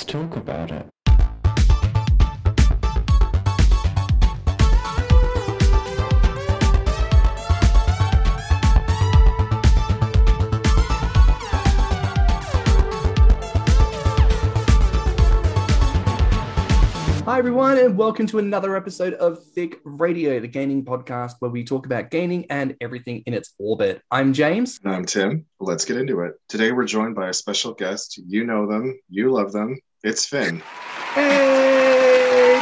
Let's talk about it. Hi, everyone, and welcome to another episode of Thick Radio, the gaining podcast where we talk about gaining and everything in its orbit. I'm James. And I'm Tim. Let's get into it. Today we're joined by a special guest. You know them, you love them. It's Finn. Hey!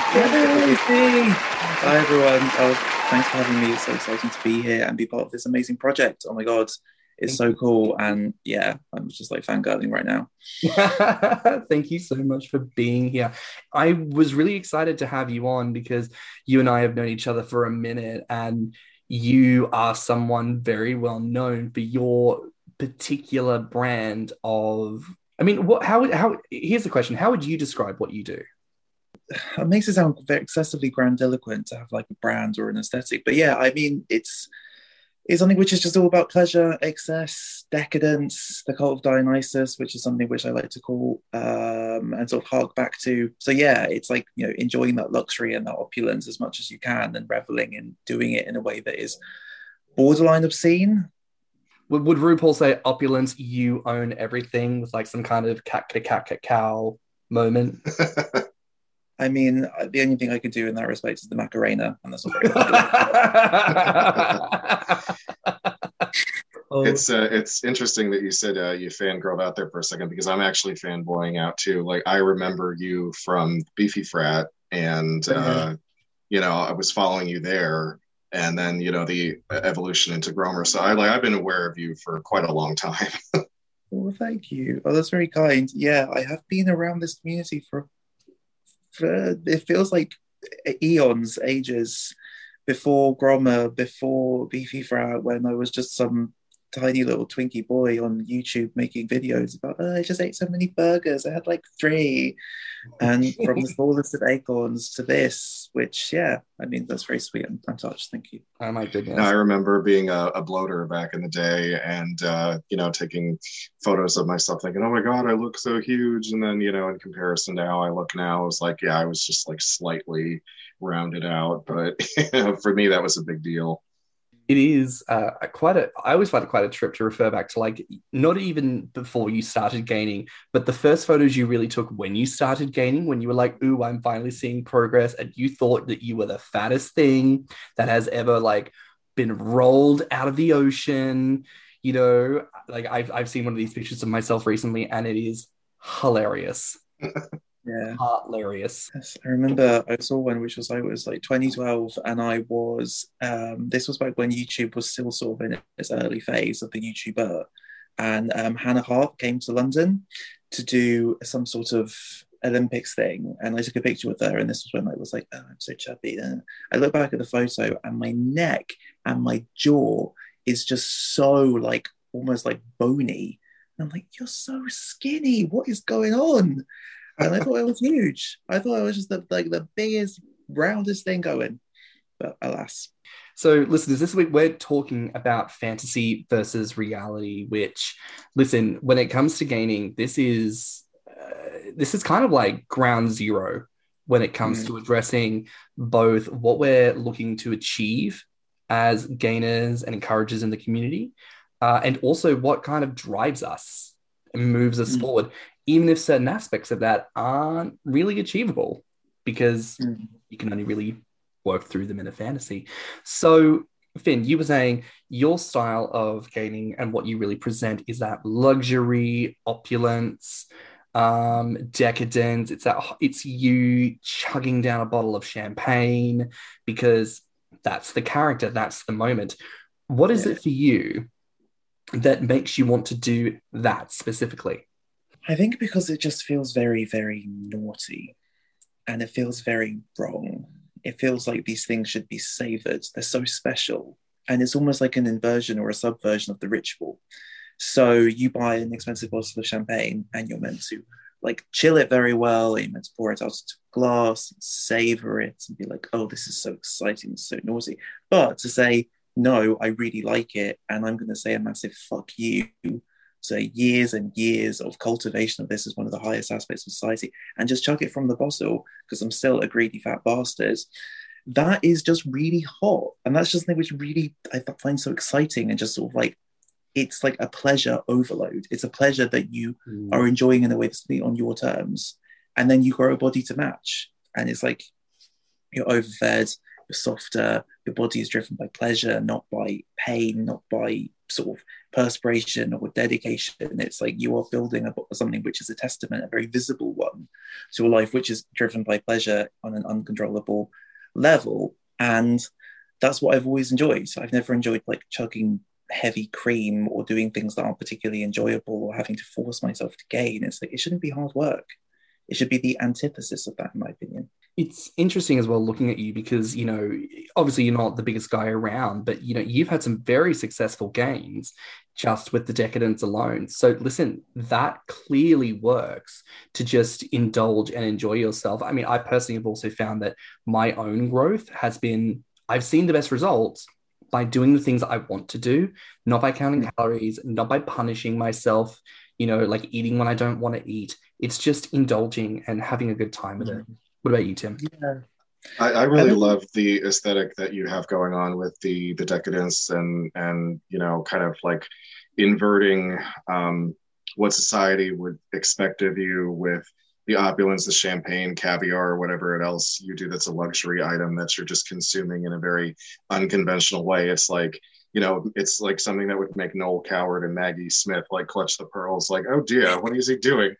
Hi everyone. Oh, thanks for having me. It's so exciting to be here and be part of this amazing project. Oh my god, it's so cool. And yeah, I'm just like fangirling right now. Thank you so much for being here. I was really excited to have you on because you and I have known each other for a minute, and you are someone very well known for your particular brand of. I mean, what? How? How? Here's the question: How would you describe what you do? It makes it sound excessively grandiloquent to have like a brand or an aesthetic, but yeah, I mean, it's it's something which is just all about pleasure, excess, decadence, the cult of Dionysus, which is something which I like to call um, and sort of hark back to. So yeah, it's like you know enjoying that luxury and that opulence as much as you can, and reveling in doing it in a way that is borderline obscene. Would, would RuPaul say opulence? You own everything with like some kind of cat cat cat cat cow moment. I mean, the only thing I could do in that respect is the Macarena, and that's not very Oh, It's uh, it's interesting that you said uh, you fangirled out there for a second because I'm actually fanboying out too. Like I remember you from Beefy Frat, and uh, you know I was following you there, and then you know the evolution into Grommr. So I like I've been aware of you for quite a long time. Well, oh, thank you. Oh, that's very kind. Yeah, I have been around this community for, for it feels like eons, ages before Grommr, before Beefy Frat, when I was just some tiny little Twinkie boy on YouTube making videos about, oh, I just ate so many burgers. I had like three. And from the smallest of acorns to this, which, yeah, I mean, that's very sweet. I'm, I'm touched. Thank you. oh my goodness. I remember being a, a bloater back in the day, and uh, you know taking photos of myself, thinking, "Oh my god, I look so huge." And then you know, in comparison to how I look now, I was like, "Yeah, I was just like slightly rounded out." But you know, for me, that was a big deal. It is uh, quite a i always find it quite a trip to refer back to like not even before you started gaining but the first photos you really took when you started gaining when you were like ooh i'm finally seeing progress and you thought that you were the fattest thing that has ever like been rolled out of the ocean. You know like i've, I've seen one of these pictures of myself recently and it is hilarious Yeah. hilarious Yes, I remember I saw one which was I was like 2012, and I was um, this was back when YouTube was still sort of in its early phase of the YouTuber, and um, Hannah Hart came to London to do some sort of Olympics thing, and I took a picture with her, and this was when I was like, oh, I'm so chubby. And I look back at the photo, and my neck and my jaw is just so like almost like bony. And I'm like, you're so skinny. What is going on? And I thought it was huge. I thought it was just the like the biggest, roundest thing going. But alas, So, listeners, this week we're talking about fantasy versus reality. Which, listen, when it comes to gaining, this is uh, this is kind of like ground zero when it comes Mm. to addressing both what we're looking to achieve as gainers and encouragers in the community, uh, and also what kind of drives us and moves us Mm. forward, even if certain aspects of that aren't really achievable because Mm. you can only really work through them in a fantasy. So, Finn, you were saying your style of gaining and what you really present is that luxury, opulence, um, decadence. It's that it's you chugging down a bottle of champagne because that's the character, that's the moment. What is Yeah. it for you that makes you want to do that specifically? I think because it just feels very, very naughty, and it feels very wrong. It feels like these things should be savored. They're so special, and it's almost like an inversion or a subversion of the ritual. So you buy an expensive bottle of champagne, and you're meant to like chill it very well. You're meant to pour it out into a glass, savor it, and be like, "Oh, this is so exciting, so naughty." But to say, "No, I really like it," and I'm going to say a massive "fuck you," So years and years of cultivation of this as one of the highest aspects of society, and just chuck it from the bottle because I'm still a greedy fat bastard. That is just really hot, and that's just something which really I find so exciting and just sort of like it's like a pleasure overload. It's a pleasure that you mm. are enjoying in a way that's on your terms, and then you grow a body to match, and it's like you're overfed, you're softer, your body is driven by pleasure, not by pain, not by sort of perspiration or dedication. It's like you are building a, something which is a testament, a very visible one, to a life which is driven by pleasure on an uncontrollable level. And that's what I've always enjoyed. I've never enjoyed like chugging heavy cream or doing things that aren't particularly enjoyable or having to force myself to gain. It's like it shouldn't be hard work. It should be the antithesis of that, in my opinion it's interesting as well looking at you because you know obviously you're not the biggest guy around but you know you've had some very successful gains just with the decadence alone so listen that clearly works to just indulge and enjoy yourself i mean i personally have also found that my own growth has been i've seen the best results by doing the things i want to do not by counting mm. calories not by punishing myself you know like eating when i don't want to eat it's just indulging and having a good time with it. What about you, Tim? Yeah. I, I really love the aesthetic that you have going on with the the decadence and and you know kind of like inverting um, what society would expect of you with the opulence, the champagne, caviar, or whatever else you do that's a luxury item that you're just consuming in a very unconventional way. It's like, you know, it's like something that would make Noel Coward and Maggie Smith like clutch the pearls, like, oh dear, what is he doing?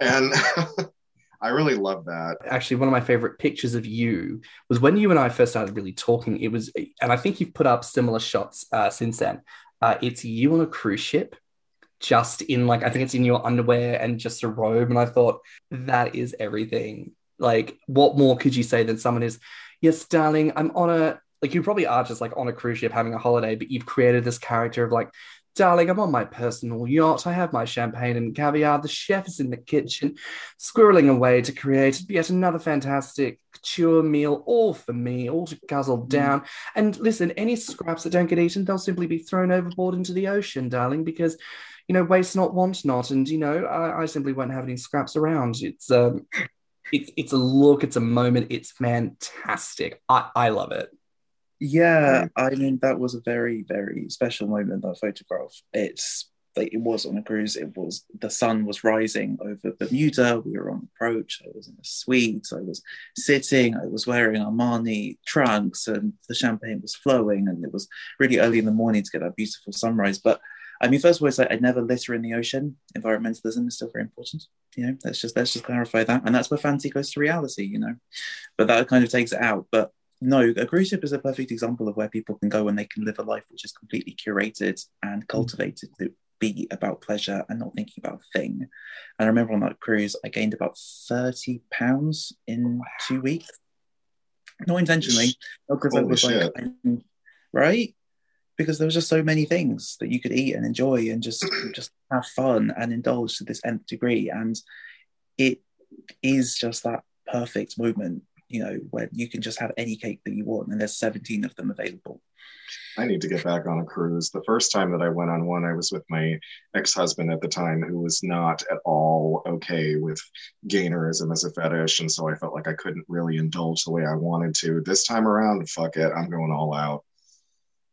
And I really love that. Actually, one of my favorite pictures of you was when you and I first started really talking. It was, and I think you've put up similar shots uh, since then. Uh, it's you on a cruise ship, just in like, I think it's in your underwear and just a robe. And I thought, that is everything. Like, what more could you say than someone is, yes, darling, I'm on a, like, you probably are just like on a cruise ship having a holiday, but you've created this character of like, Darling, I'm on my personal yacht. I have my champagne and caviar. The chef is in the kitchen, squirreling away to create yet another fantastic couture meal, all for me, all to guzzle mm. down. And listen, any scraps that don't get eaten, they'll simply be thrown overboard into the ocean, darling, because you know, waste not, want not, and you know, I, I simply won't have any scraps around. It's um, it's it's a look, it's a moment, it's fantastic. I I love it. Yeah, I mean that was a very very special moment. That photograph. It's like it was on a cruise. It was the sun was rising over Bermuda. We were on approach. I was in a suite. I was sitting. I was wearing Armani trunks, and the champagne was flowing. And it was really early in the morning to get that beautiful sunrise. But I mean, first of all, it's like I'd never litter in the ocean. Environmentalism is still very important. You know, let's just let's just clarify that. And that's where fantasy goes to reality. You know, but that kind of takes it out. But no, a cruise ship is a perfect example of where people can go and they can live a life which is completely curated and mm. cultivated to be about pleasure and not thinking about a thing. And I remember on that cruise, I gained about 30 pounds in two weeks. Not intentionally, because I was shit. like, right? Because there was just so many things that you could eat and enjoy and just just have fun and indulge to this nth degree. And it is just that perfect moment you know, where you can just have any cake that you want, and there's 17 of them available. I need to get back on a cruise. The first time that I went on one, I was with my ex husband at the time, who was not at all okay with gainerism as a fetish. And so I felt like I couldn't really indulge the way I wanted to. This time around, fuck it, I'm going all out.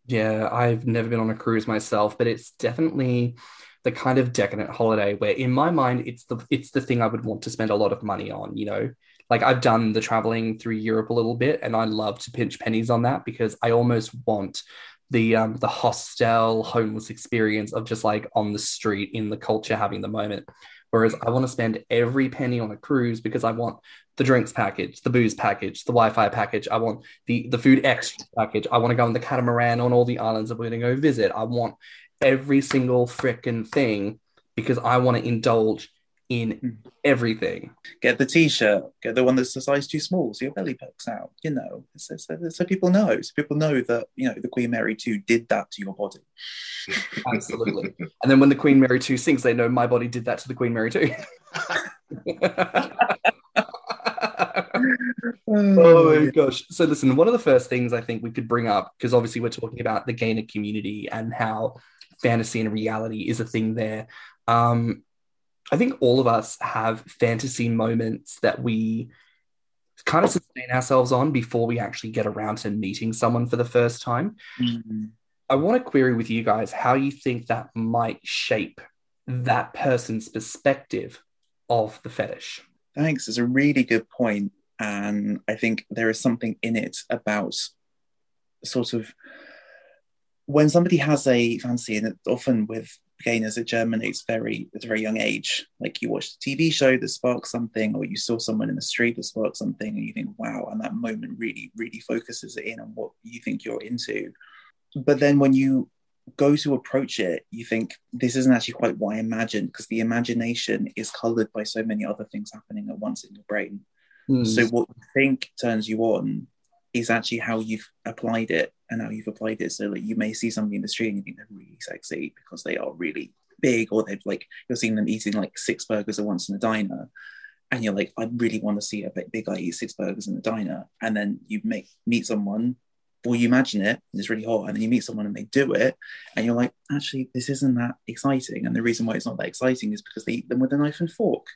Yeah, I've never been on a cruise myself, but it's definitely the kind of decadent holiday where in my mind it's the it's the thing I would want to spend a lot of money on, you know like I've done the traveling through Europe a little bit, and I love to pinch pennies on that because I almost want the um, the hostel homeless experience of just like on the street in the culture having the moment. Whereas I want to spend every penny on a cruise because I want the drinks package, the booze package, the Wi-Fi package. I want the the food extra package. I want to go on the catamaran on all the islands that we're going to go visit. I want every single freaking thing because I want to indulge in hmm. everything. Get the t-shirt, get the one that's a size too small, so your belly pokes out. You know, so, so, so, people know. So people know that you know the Queen Mary two did that to your body. Absolutely. and then when the Queen Mary two sinks, they know my body did that to the Queen Mary two. oh my gosh. So listen, one of the first things I think we could bring up, because obviously we're talking about the gainer community and how fantasy and reality is a thing there. Um, I think all of us have fantasy moments that we kind of sustain ourselves on before we actually get around to meeting someone for the first time. Mm-hmm. I want to query with you guys how you think that might shape that person's perspective of the fetish. Thanks. It's a really good point. And I think there is something in it about sort of when somebody has a fancy, and often with gainers, it germinates very at a very young age. Like you watch a TV show that sparks something, or you saw someone in the street that sparks something, and you think, wow, and that moment really, really focuses it in on what you think you're into. But then when you go to approach it, you think this isn't actually quite what I imagined because the imagination is colored by so many other things happening at once in your brain. Mm. So what you think turns you on is actually how you've applied it and how you've applied it. So like you may see somebody in the street and you think they're really sexy because they are really big, or they've like you're seeing them eating like six burgers at once in a diner. And you're like, I really want to see a big, big guy eat six burgers in a diner. And then you make meet someone or you imagine it and it's really hot and then you meet someone and they do it and you're like actually this isn't that exciting and the reason why it's not that exciting is because they eat them with a knife and fork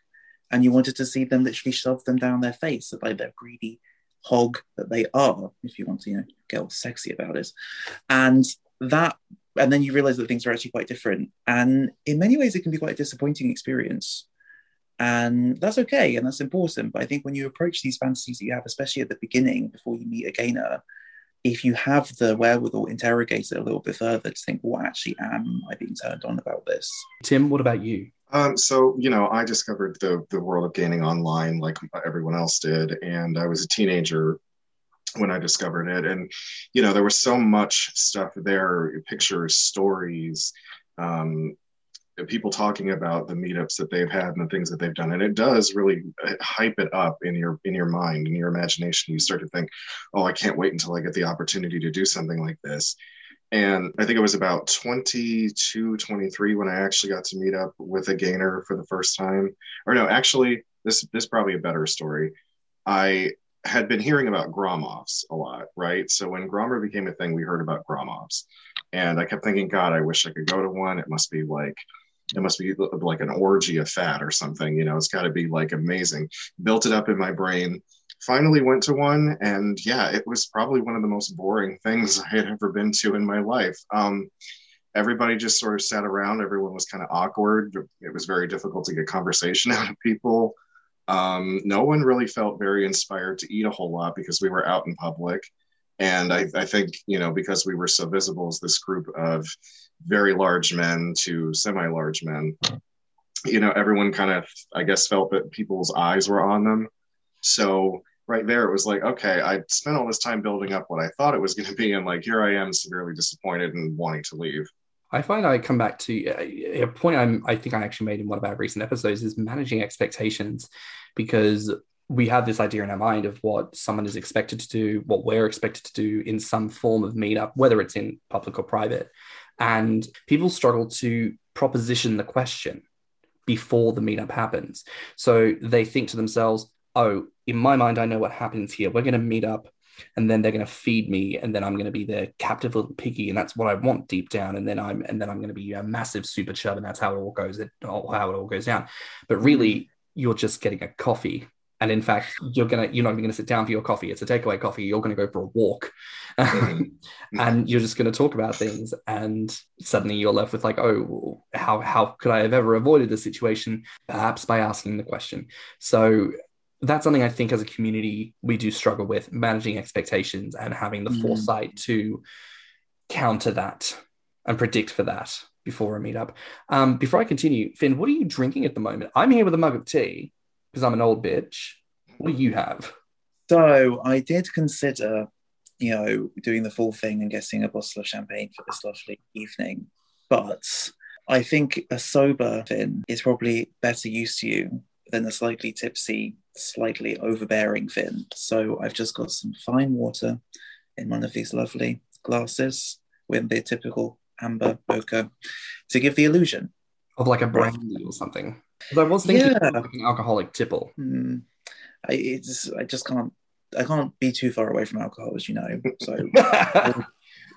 and you wanted to see them literally shove them down their face so like they're greedy hog that they are if you want to you know get all sexy about it and that and then you realize that things are actually quite different and in many ways it can be quite a disappointing experience and that's okay and that's important but i think when you approach these fantasies that you have especially at the beginning before you meet a gainer if you have the wherewithal, interrogate it a little bit further to think, what actually am I being turned on about this? Tim, what about you? Um, so you know, I discovered the the world of gaining online like everyone else did, and I was a teenager when I discovered it, and you know, there was so much stuff there, pictures, stories, um, people talking about the meetups that they've had and the things that they've done. And it does really uh, hype it up in your in your mind in your imagination. You start to think oh i can't wait until i get the opportunity to do something like this and i think it was about 22 23 when i actually got to meet up with a gainer for the first time or no actually this this is probably a better story i had been hearing about Gromovs a lot, right? So when Grommr became a thing, we heard about Gromovs. And I kept thinking, God, I wish I could go to one. It must be like it must be like an orgy of fat or something you know it's got to be like amazing built it up in my brain finally went to one and yeah it was probably one of the most boring things i had ever been to in my life. Um, everybody just sort of sat around. Everyone was kind of awkward. It was very difficult to get conversation out of people. Um, no one really felt very inspired to eat a whole lot because we were out in public. And I, I think you know because we were so visible as this group of very large men to semi large men, you know, everyone kind of, I guess, felt that people's eyes were on them. So right there, it was like, okay, I spent all this time building up what I thought it was going to be, and like here I am, severely disappointed and wanting to leave. I find I come back to uh, a point I'm, I think I actually made in one of our recent episodes is managing expectations because we have this idea in our mind of what someone is expected to do, what we're expected to do in some form of meetup, whether it's in public or private. And people struggle to proposition the question before the meetup happens. So they think to themselves, oh, in my mind, I know what happens here. We're going to meet up and then they're going to feed me and then i'm going to be their captive little piggy and that's what i want deep down and then i'm and then i'm going to be a massive super chub and that's how it all goes how it all goes down. But really you're just getting a coffee and in fact you're gonna you're not even gonna sit down for your coffee. It's a takeaway coffee. You're gonna go for a walk. Mm-hmm. and you're just gonna talk about things and suddenly you're left with like oh how how could i have ever avoided this situation? Perhaps by asking the question. So that's something i think as a community we do struggle with managing expectations and having the mm. foresight to counter that and predict for that before a meetup um, before i continue finn what are you drinking at the moment i'm here with a mug of tea because I'm an old bitch. What do you have? So I did consider, you know, doing the full thing and getting a bottle of champagne for this lovely evening. But I think a sober Finn is probably better used to you than a slightly tipsy, slightly overbearing Finn. So I've just got some fine water in one of these lovely glasses with the typical amber mocha to give the illusion of like a brandy or something. I was thinking yeah. like an alcoholic tipple. Mm. I it's I just can't I can't be too far away from alcohol, as you know. So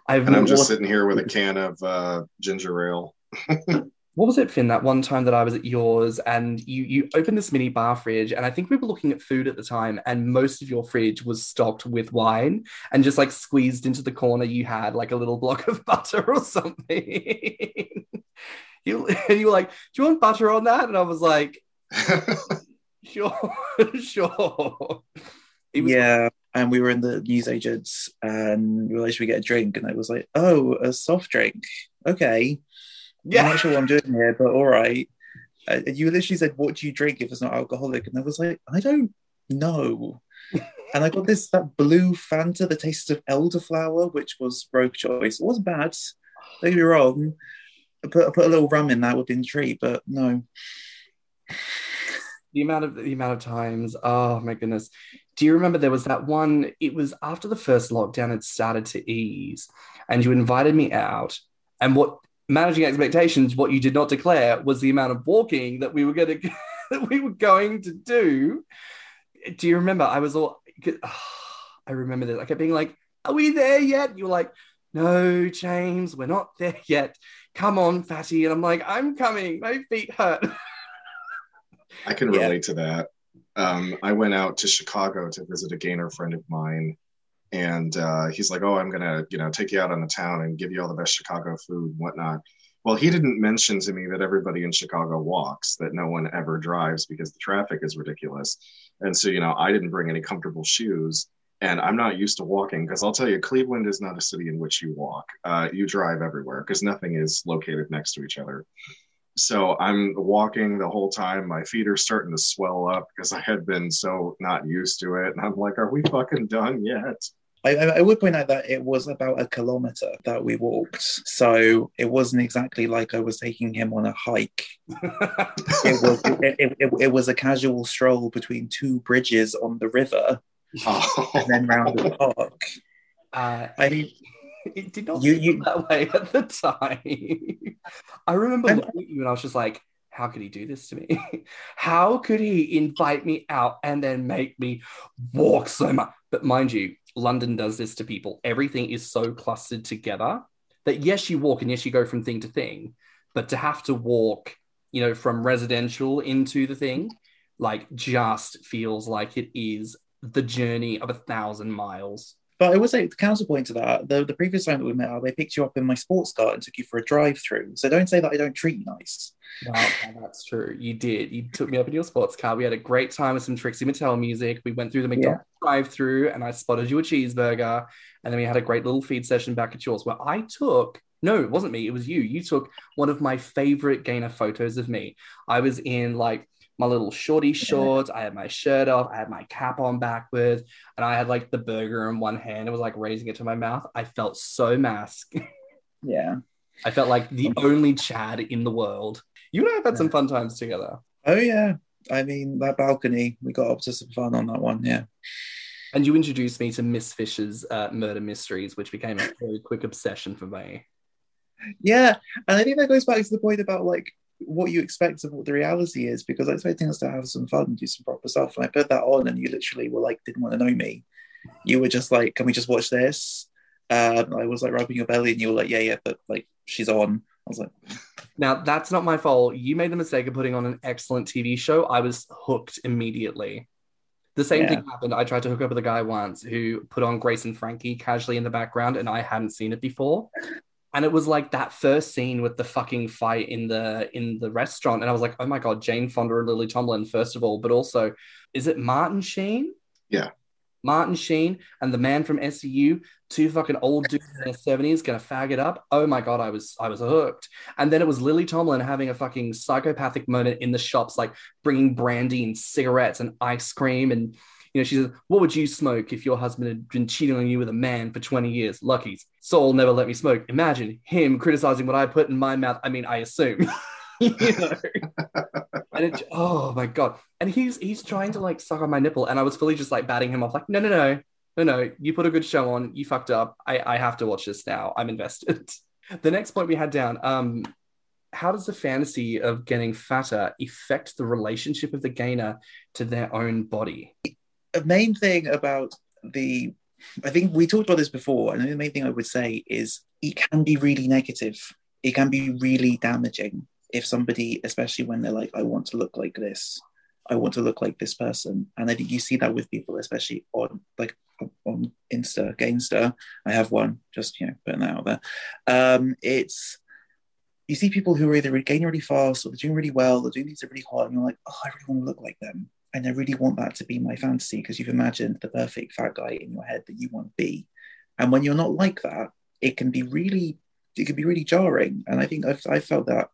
I've and I'm just sitting here with a can of uh, ginger ale. what was it, Finn? That one time that I was at yours, and you you opened this mini bar fridge, and I think we were looking at food at the time, and most of your fridge was stocked with wine, and just like squeezed into the corner, you had like a little block of butter or something. you and you were like, "Do you want butter on that?" And I was like, "Sure, sure." It was yeah, and we were in the newsagents, and we were like, "Should we get a drink?" And I was like, "Oh, a soft drink, okay." Yeah. I'm not sure what I'm doing here, but all right. Uh, you literally said, "What do you drink if it's not alcoholic?" And I was like, "I don't know." and I got this that blue Fanta that tasted of elderflower, which was rogue choice. It wasn't bad. Don't get me wrong. I put, I put a little rum in that would have been treat, but no. The amount of the amount of times, oh my goodness. Do you remember there was that one? It was after the first lockdown had started to ease, and you invited me out. And what managing expectations, what you did not declare was the amount of walking that we were going to that we were going to do. Do you remember? I was all. Oh, I remember this. I kept being like, "Are we there yet?" You were like, "No, James, we're not there yet. Come on, fatty." And I'm like, "I'm coming. My feet hurt." I can relate yeah. to that. Um, I went out to Chicago to visit a gainer friend of mine and uh, he's like, "Oh, I'm gonna, you know, take you out on the town and give you all the best Chicago food and whatnot." Well, he didn't mention to me that everybody in Chicago walks, that no one ever drives because the traffic is ridiculous, and so you know, I didn't bring any comfortable shoes, and I'm not used to walking because I'll tell you, Cleveland is not a city in which you walk. Uh, you drive everywhere because nothing is located next to each other. So I'm walking the whole time. My feet are starting to swell up because I had been so not used to it. And I'm like, are we fucking done yet? I, I, would point out that it was about a kilometer that we walked, so it wasn't exactly like I was taking him on a hike. it was it, it, it, it, was a casual stroll between two bridges on the river, oh. and then round the park. Uh, I mean, it did not you, you that way at the time. I remember looking at you and I was just like, how could he do this to me? how could he invite me out and then make me walk so much? But mind you, London does this to people. Everything is so clustered together that yes, you walk and yes, you go from thing to thing, but to have to walk, you know, from residential into the thing, like just feels like it is the journey of a thousand miles. But I would say the counterpoint to that, the, the previous time that we met, they picked you up in my sports car and took you for a drive through. So don't say that I don't treat you nice. Well, that's true. You did. You took me up in your sports car. We had a great time with some Trixie Mattel music. We went through the McDonald's yeah. drive-through, and I spotted you a cheeseburger. And then we had a great little feed session back at yours, where I took. No, it wasn't me. It was you. You took one of my favorite gainer photos of me. I was in like my little shorty shorts. I had my shirt off. I had my cap on backwards, and I had like the burger in one hand. It was like raising it to my mouth. I felt so mask. Yeah. I felt like the only Chad in the world. You and I have had some fun times together. Oh yeah. I mean that balcony, we got up to some fun on that one, yeah. And you introduced me to Miss Fisher's uh, murder mysteries, which became a very quick obsession for me. Yeah, and I think that goes back to the point about like what you expect of what the reality is, because I expecting us to have some fun and do some proper stuff. And I put that on, and you literally were like, didn't want to know me. You were just like, can we just watch this? Um, I was like rubbing your belly, and you were like, yeah, yeah, but like she's on was like, now that's not my fault. You made the mistake of putting on an excellent TV show. I was hooked immediately. The same yeah. thing happened. I tried to hook up with a guy once who put on Grace and Frankie casually in the background, and I hadn't seen it before. And it was like that first scene with the fucking fight in the in the restaurant, and I was like, "Oh my god, Jane Fonda and Lily Tomlin, first of all, but also, is it Martin Sheen? Yeah, Martin Sheen and the man from SVU, two fucking old dudes in their seventies, gonna fag it up. Oh my god, I was I was hooked. And then it was Lily Tomlin having a fucking psychopathic moment in the shops, like bringing brandy and cigarettes and ice cream, and you know she says, "What would you smoke if your husband had been cheating on you with a man for twenty years?" Lucky's Sol never let me smoke. Imagine him criticizing what I put in my mouth. I mean, I assume. you know? and it, oh my god! And he's he's trying to like suck on my nipple, and I was fully just like batting him off, like, no, no, no, no, no. You put a good show on. You fucked up. I I have to watch this now. I'm invested. the next point we had down. Um, how does the fantasy of getting fatter affect the relationship of the gainer to their own body? The main thing about the I think we talked about this before, and the main thing I would say is it can be really negative. It can be really damaging if somebody, especially when they're like, I want to look like this, I want to look like this person. And I think you see that with people, especially on like on Insta, Gainster. I have one, just you know, putting that out there. Um, it's you see people who are either gaining really fast or they're doing really well, they're doing these are really hard, and you're like, oh, I really want to look like them. And I really want that to be my fantasy because you've imagined the perfect fat guy in your head that you want to be. And when you're not like that, it can be really, it can be really jarring. And I think I've, I've felt that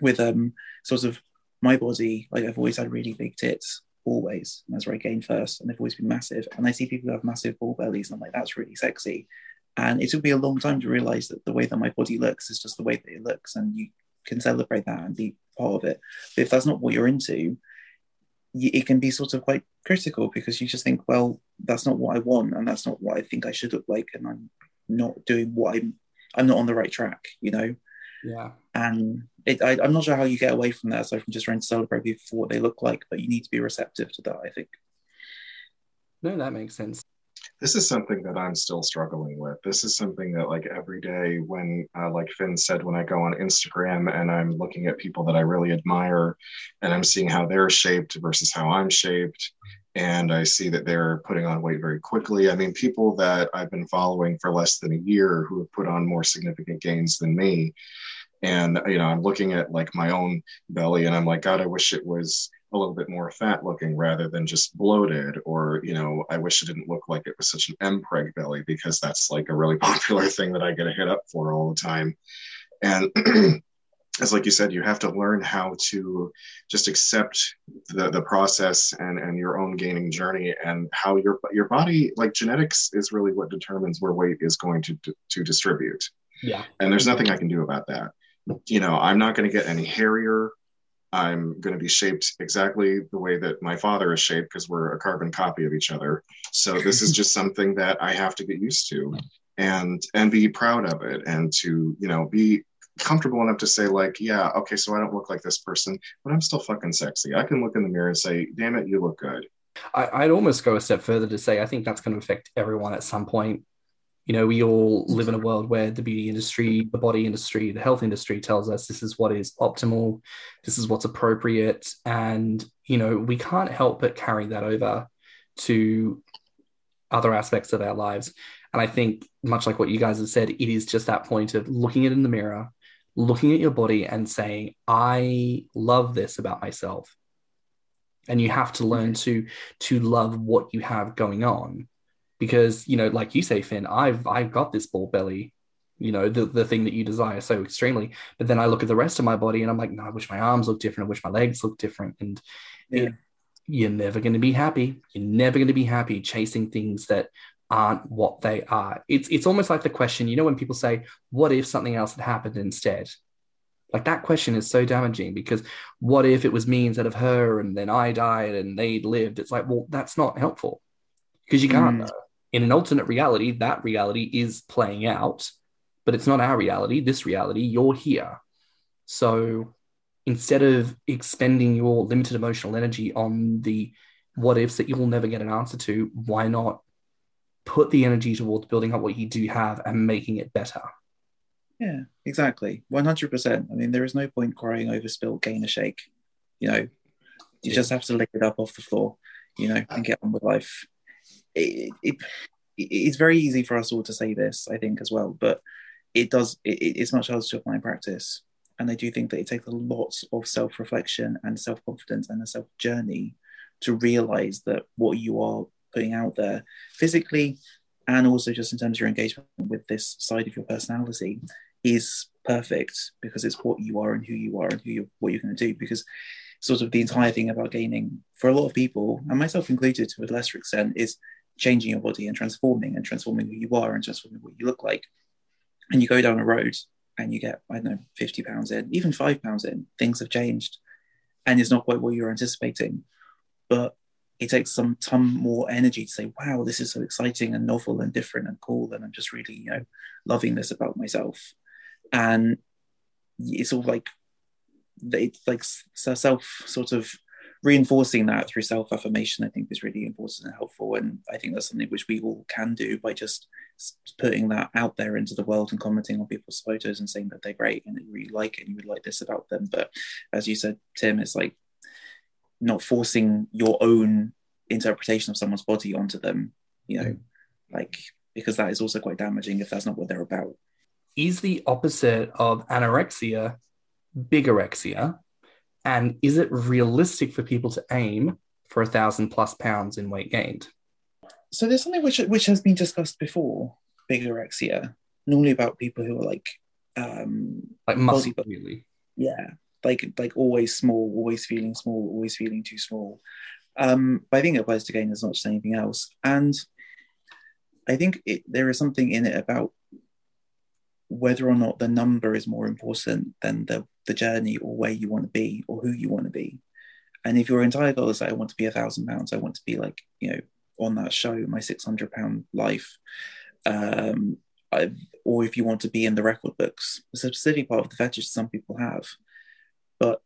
with um sort of my body. Like I've always had really big tits, always. And that's where I gained first, and they've always been massive. And I see people who have massive ball bellies, and I'm like, that's really sexy. And it took me a long time to realize that the way that my body looks is just the way that it looks, and you can celebrate that and be part of it. But if that's not what you're into, it can be sort of quite critical because you just think, well, that's not what I want, and that's not what I think I should look like, and I'm not doing what I'm. I'm not on the right track, you know. Yeah. And it, I, am not sure how you get away from that, aside from just trying to celebrate people for what they look like, but you need to be receptive to that. I think. No, that makes sense this is something that I'm still struggling with. This is something that, like, every day when, uh, like Finn said, when I go on Instagram and I'm looking at people that I really admire and I'm seeing how they're shaped versus how I'm shaped, and I see that they're putting on weight very quickly. I mean, people that I've been following for less than a year who have put on more significant gains than me. And, you know, I'm looking at like my own belly and I'm like, God, I wish it was a little bit more fat looking rather than just bloated. Or you know i wish it didn't look like it was such an mpreg belly because that's like a really popular thing that i get a hit up for all the time. And as like you said you have to learn how to just accept the, the process and, and your own gaining journey and how your your body like genetics is really what determines where weight is going to to distribute. Yeah. And there's nothing i can do about that you know i'm not going to get any hairier I'm going to be shaped exactly the way that my father is shaped because we're a carbon copy of each other. So this is just something that I have to get used to and and be proud of it and to, you know, be comfortable enough to say like, yeah, okay, so I don't look like this person, but I'm still fucking sexy. I can look in the mirror and say, damn it, you look good. I, would almost go a step further to say I think that's going to affect everyone at some point you know, we all live in a world where the beauty industry, the body industry, the health industry tells us this is what is optimal, this is what's appropriate. And, you know, we can't help but carry that over to other aspects of our lives. And I think, much like what you guys have said, it is just that point of looking it in the mirror, looking at your body and saying, I love this about myself. And you have to learn to to love what you have going on because you know like you say finn i've i've got this ball belly you know the, the thing that you desire so extremely. But then i look at the rest of my body and i'm like no i wish my arms look different. I wish my legs look different. And yeah. it, you're never going to be happy. You're never going to be happy chasing things that aren't what they are. It's it's almost like the question you know when people say what if something else had happened instead? Like that question is so damaging because what if it was me instead of her and then i died and they'd lived? It's like well that's not helpful because you can't mm. know in an alternate reality, that reality is playing out, but it's not our reality. This reality, you're here. So instead of expending your limited emotional energy on the what ifs that you'll never get an answer to, why not put the energy towards building up what you do have and making it better? Yeah, exactly. 100%. I mean, there is no point crying over spilled gainer shake. You know, you yeah. just have to lick it up off the floor, you know, and get on with life it, it, it's very easy for us all to say this, I think, as well, but it does, it, it's much harder to apply in practice. And I do think that it takes a lot of self reflection and self confidence and a self journey to realize that what you are putting out there physically and also just in terms of your engagement with this side of your personality is perfect because it's what you are and who you are and who you what you're going to do because sort of the entire thing about gaining for a lot of people and myself included to a lesser extent is changing your body and transforming and transforming who you are and transforming what you look like. And you go down a road and you get, I don't know, 50 pounds in, even five pounds in, things have changed. And it's not quite what you're anticipating. But it takes some time more energy to say, wow, this is so exciting and novel and different and cool. And I'm just really, you know, loving this about myself. And it's all like, it's like self sort of reinforcing that through self affirmation, I think, is really important and helpful. And I think that's something which we all can do by just putting that out there into the world and commenting on people's photos and saying that they're great and you really like it and you would like this about them. But as you said, Tim, it's like not forcing your own interpretation of someone's body onto them, you know, like because that is also quite damaging if that's not what they're about. Is the opposite of anorexia bigorexia? And is it realistic for people to aim for a thousand plus pounds in weight gained? So there's something which which has been discussed before, bigorexia, normally about people who are like um like muscle really. Yeah. Like like always small, always feeling small, always feeling too small. Um, but I think it applies to gain as much as anything else. And I think it, there is something in it about whether or not the number is more important than the, the journey or where you want to be or who you want to be. And if your entire goal is I want to be a thousand pounds, I want to be like, you know, on that show, my 600 pound life. Um, I, or if you want to be in the record books, it's a specific part of the fetish some people have. But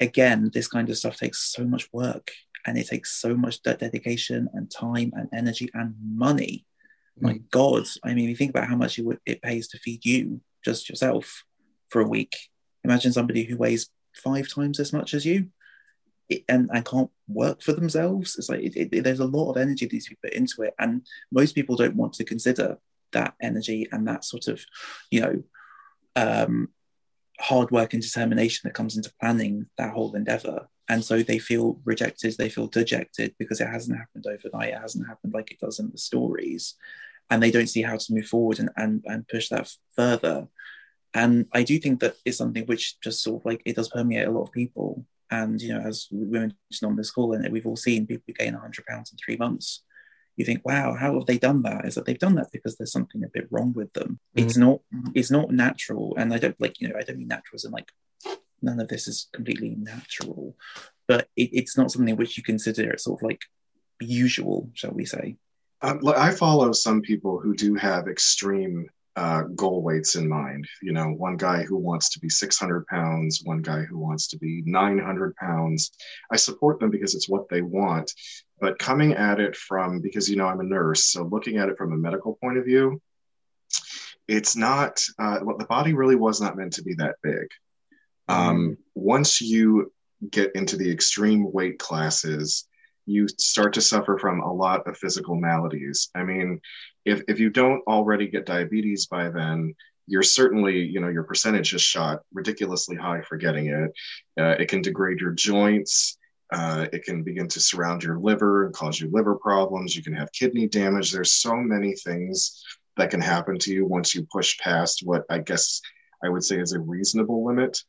again, this kind of stuff takes so much work and it takes so much dedication and time and energy and money my mm. God, I mean, you think about how much it, would, it pays to feed you just yourself for a week. Imagine somebody who weighs five times as much as you it, and, and can't work for themselves. It's like it, it, there's a lot of energy that needs to be put into it, and most people don't want to consider that energy and that sort of, you know, um, hard work and determination that comes into planning that whole endeavor. And so they feel rejected, they feel dejected because it hasn't happened overnight, it hasn't happened like it does in the stories. And they don't see how to move forward and, and, and push that further. And I do think that is something which just sort of like it does permeate a lot of people. And you know, as we mentioned on this call, and we've all seen people gain 100 pounds in three months. You think, wow, how have they done that? Is that they've done that because there's something a bit wrong with them. Mm-hmm. It's not, it's not natural. And I don't like, you know, I don't mean natural as in like none of this is completely natural, but it, it's not something which you consider sort of like usual, shall we say? Um, I follow some people who do have extreme uh, goal weights in mind. You know, one guy who wants to be 600 pounds, one guy who wants to be 900 pounds. I support them because it's what they want. But coming at it from, because, you know, I'm a nurse, so looking at it from a medical point of view, it's not, uh, well, the body really was not meant to be that big. Um, once you get into the extreme weight classes, you start to suffer from a lot of physical maladies. I mean, if, if you don't already get diabetes by then, you're certainly, you know, your percentage is shot ridiculously high for getting it. Uh, it can degrade your joints. Uh, it can begin to surround your liver and cause you liver problems. You can have kidney damage. There's so many things that can happen to you once you push past what I guess I would say is a reasonable limit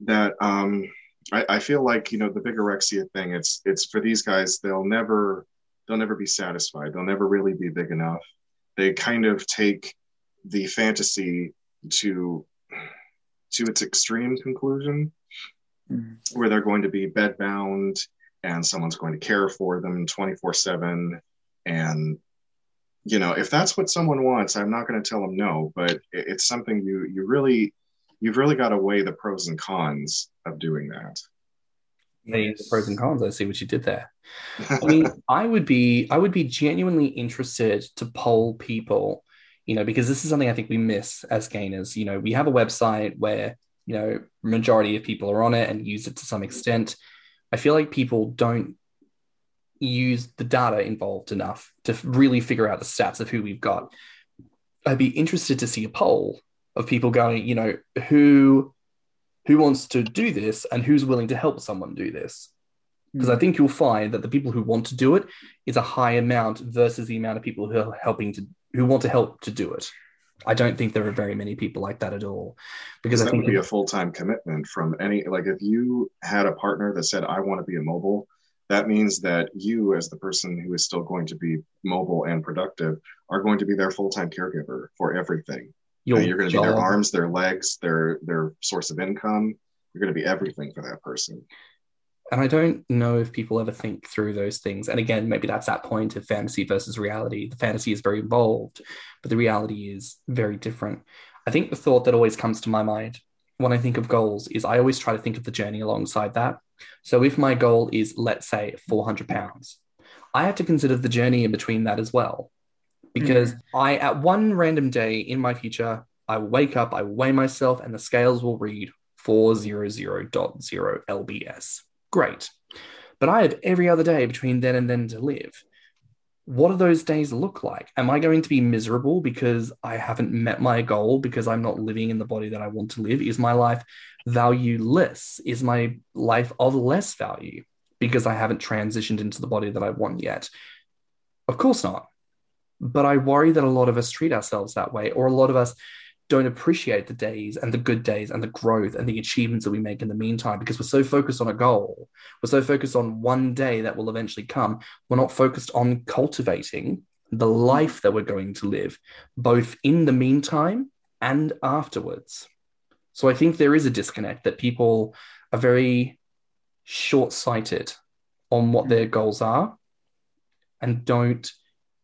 that um, I, I, feel like you know the bigorexia thing. It's it's for these guys. They'll never they'll never be satisfied. They'll never really be big enough. They kind of take the fantasy to to its extreme conclusion, mm-hmm. where they're going to be bedbound and someone's going to care for them 24 7 and you know if that's what someone wants i'm not going to tell them no but it's something you you really you've really got to weigh the pros and cons of doing that. The pros and cons. I see what you did there. I mean, I would be I would be genuinely interested to poll people, you know, because this is something I think we miss as gainers. You know, we have a website where you know majority of people are on it and use it to some extent. I feel like people don't use the data involved enough to really figure out the stats of who we've got. I'd be interested to see a poll of people going, you know, who who wants to do this and who's willing to help someone do this. Because I hmm. think you'll find that the people who want to do it is a high amount versus the amount of people who are helping to who want to help to do it. I don't think there are very many people like that at all. Because that I think would be a full time commitment from any like if you had a partner that said, I want to be a mobile, that means that you, as the person who is still going to be mobile and productive, are going to be their full time caregiver for everything your you're going to be their arms, their legs, their their source of income. You're going to be everything for that person. And I don't know if people ever think through those things. And again, maybe that's that point of fantasy versus reality. The fantasy is very involved, but the reality is very different. I think the thought that always comes to my mind when I think of goals is I always try to think of the journey alongside that. So if my goal is, let's say, 400 pounds, I have to consider the journey in between that as well. Because mm. I, at one random day in my future, I will wake up, I will weigh myself, and the scales will read 400.0 lbs. Great. But I have every other day between then and then to live what do those days look like? Am I going to be miserable because I haven't met my goal because I'm not living in the body that I want to live? Is my life valueless? Is my life of less value because I haven't transitioned into the body that I want yet? Of course not. But I worry that a lot of us treat ourselves that way, or a lot of us don't appreciate the days and the good days and the growth and the achievements that we make in the meantime because we're so focused on a goal. We're so focused on one day that will eventually come. We're not focused on cultivating the life that we're going to live, both in the meantime and afterwards. So I think there is a disconnect that people are very short sighted on what their goals are and don't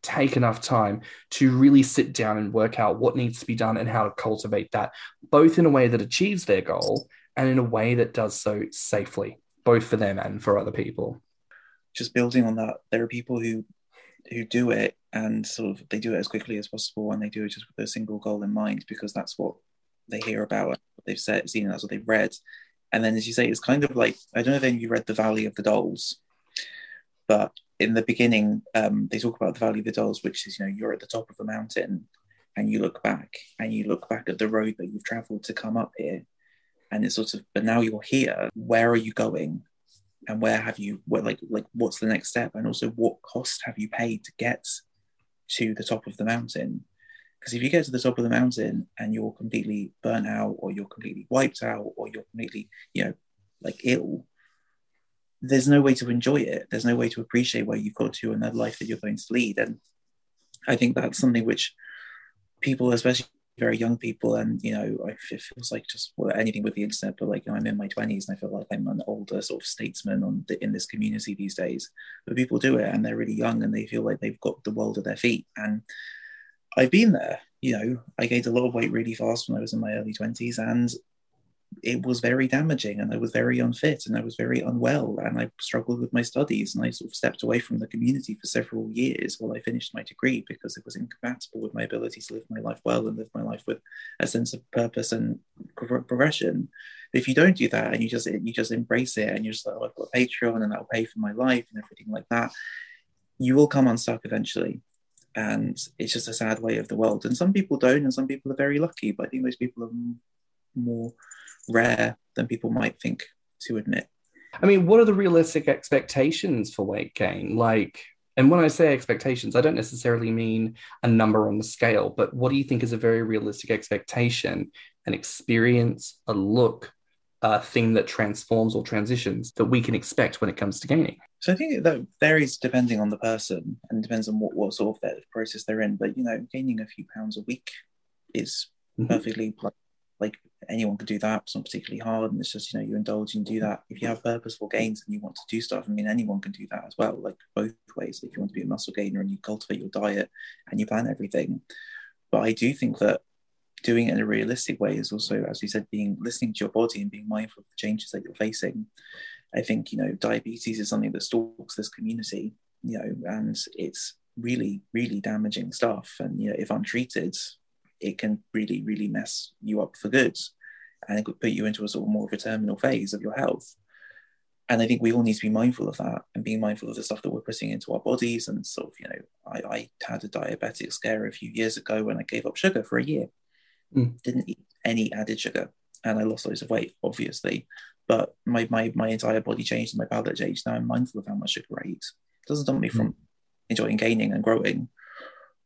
take enough time to really sit down and work out what needs to be done and how to cultivate that, both in a way that achieves their goal and in a way that does so safely, both for them and for other people. Just building on that, there are people who who do it and sort of they do it as quickly as possible and they do it just with a single goal in mind because that's what they hear about, they've said, seen, that's what they've read. And then, as you say, it's kind of like I don't know if you read The Valley of the Dolls, but in the beginning, um, they talk about the Valley of the Dolls, which is, you know, you're at the top of a mountain and you look back and you look back at the road that you've traveled to come up here. And it's sort of, but now you're here. Where are you going? And where have you, what, like, like, what's the next step? And also, what cost have you paid to get to the top of the mountain? Because if you get to the top of the mountain and you're completely burnt out, or you're completely wiped out, or you're completely, you know, like ill, there's no way to enjoy it. There's no way to appreciate where you've got to and the life that you're going to lead. And I think that's something which people, especially very young people, and you know, it feels like just well, anything with the internet. But like, you know, I'm in my 20s and I feel like I'm an older sort of statesman on the, in this community these days. But people do it and they're really young and they feel like they've got the world at their feet. And I've been there. You know, I gained a lot of weight really fast when I was in my early 20s, and it was very damaging and I was very unfit and I was very unwell and I struggled with my studies and I sort of stepped away from the community for several years while I finished my degree because it was incompatible with my ability to live my life well and live my life with a sense of purpose and progression. If you don't do that and you just you just embrace it and you're just like, oh, I've got a Patreon and that'll pay for my life and everything like that, you will come unstuck eventually. And it's just a sad way of the world. And some people don't, and some people are very lucky. But I think those people are more rare than people might think to admit. I mean, what are the realistic expectations for weight gain? Like, and when I say expectations, I don't necessarily mean a number on the scale, but what do you think is a very realistic expectation, an experience, a look, a thing that transforms or transitions that we can expect when it comes to gaining? So I think that varies depending on the person and depends on what, what sort of process they're in. But you know, gaining a few pounds a week is mm-hmm. perfectly like anyone could do that. It's not particularly hard, and it's just you know you indulge and do that. If you have purposeful gains and you want to do stuff, I mean anyone can do that as well. Like both ways. If you want to be a muscle gainer and you cultivate your diet and you plan everything, but I do think that doing it in a realistic way is also, as we said, being listening to your body and being mindful of the changes that you're facing. I think you know diabetes is something that stalks this community, you know, and it's really really damaging stuff. And you know if untreated, it can really, really mess you up for good. And it could put you into a sort of more of a terminal phase of your health. And I think we all need to be mindful of that and being mindful of the stuff that we're putting into our bodies. And sort of, you know, I, I had a diabetic scare a few years ago when I gave up sugar for a year. Mm. Didn't eat any added sugar. And I lost loads of weight, obviously. But my, my, my entire body changed and my palate changed. Now I'm mindful of how much sugar I eat. It doesn't stop me mm. from enjoying gaining and growing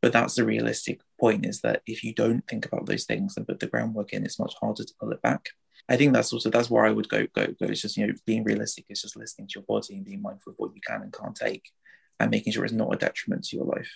but that's the realistic point is that if you don't think about those things and put the groundwork in, it's much harder to pull it back. I think that's also that's where I would go go go. It's just you know being realistic. It's just listening to your body and being mindful of what you can and can't take, and making sure it's not a detriment to your life.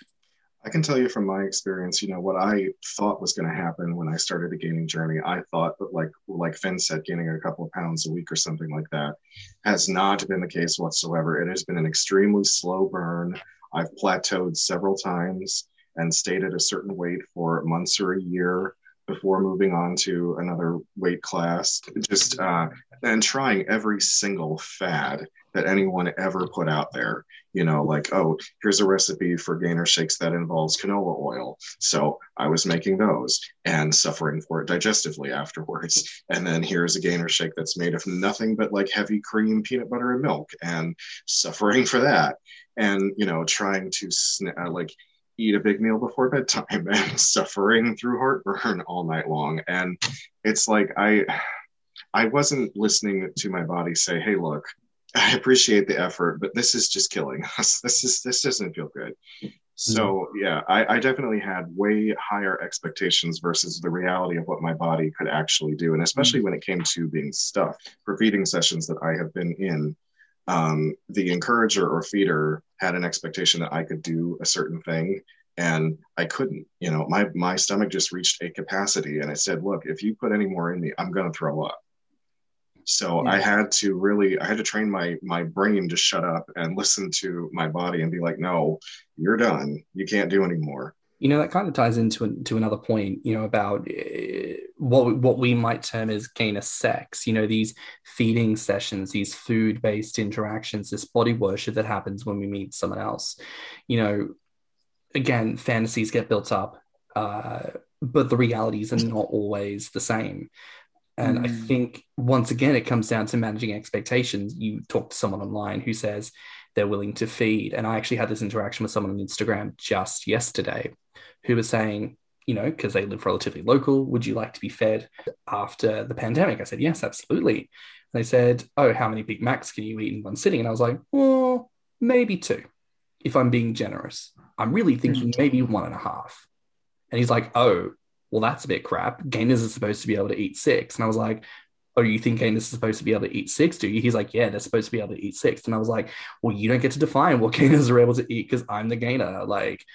I can tell you from my experience, you know, what I thought was going to happen when I started the gaining journey. I thought that, like, like Finn said, gaining a couple of pounds a week or something like that has not been the case whatsoever. It has been an extremely slow burn. I've plateaued several times and stayed at a certain weight for months or a year before moving on to another weight class, just uh, and trying every single fad that anyone ever put out there. You know, like, oh, here's a recipe for gainer shakes that involves canola oil. So I was making those and suffering for it digestively afterwards. And then here's a gainer shake that's made of nothing but like heavy cream, peanut butter, and milk, and suffering for that. And, you know, trying to sn- uh, like eat a big meal before bedtime and suffering through heartburn all night long. And it's like, I, I wasn't listening to my body say, "Hey, look, I appreciate the effort, but this is just killing us. This is this doesn't feel good." So mm-hmm. yeah, I, I, definitely had way higher expectations versus the reality of what my body could actually do, and especially mm-hmm. when it came to being stuffed for feeding sessions that I have been in. Um, the encourager or feeder had an expectation that I could do a certain thing, and I couldn't. You know, my my stomach just reached a capacity, and it said, "Look, if you put any more in me, I'm going to throw up." So yeah. I had to really, I had to train my my brain to shut up and listen to my body and be like, no, you're done. You can't do anymore. You know that kind of ties into to another point. You know about uh, what what we might term as gainer sex. You know these feeding sessions, these food based interactions, this body worship that happens when we meet someone else. You know, again, fantasies get built up, uh, but the realities are not always the same. And mm. I think once again, it comes down to managing expectations. You talk to someone online who says they're willing to feed. And I actually had this interaction with someone on Instagram just yesterday who was saying, you know, because they live relatively local, would you like to be fed after the pandemic? I said, yes, absolutely. And they said, oh, how many Big Macs can you eat in one sitting? And I was like, well, maybe two, if I'm being generous. I'm really thinking mm. maybe one and a half. And he's like, oh, well, that's a bit crap. Gainers are supposed to be able to eat six. And I was like, oh, you think gainers are supposed to be able to eat six, do you? He's like, yeah, they're supposed to be able to eat six. And I was like, well, you don't get to define what gainers are able to eat because I'm the gainer. Like,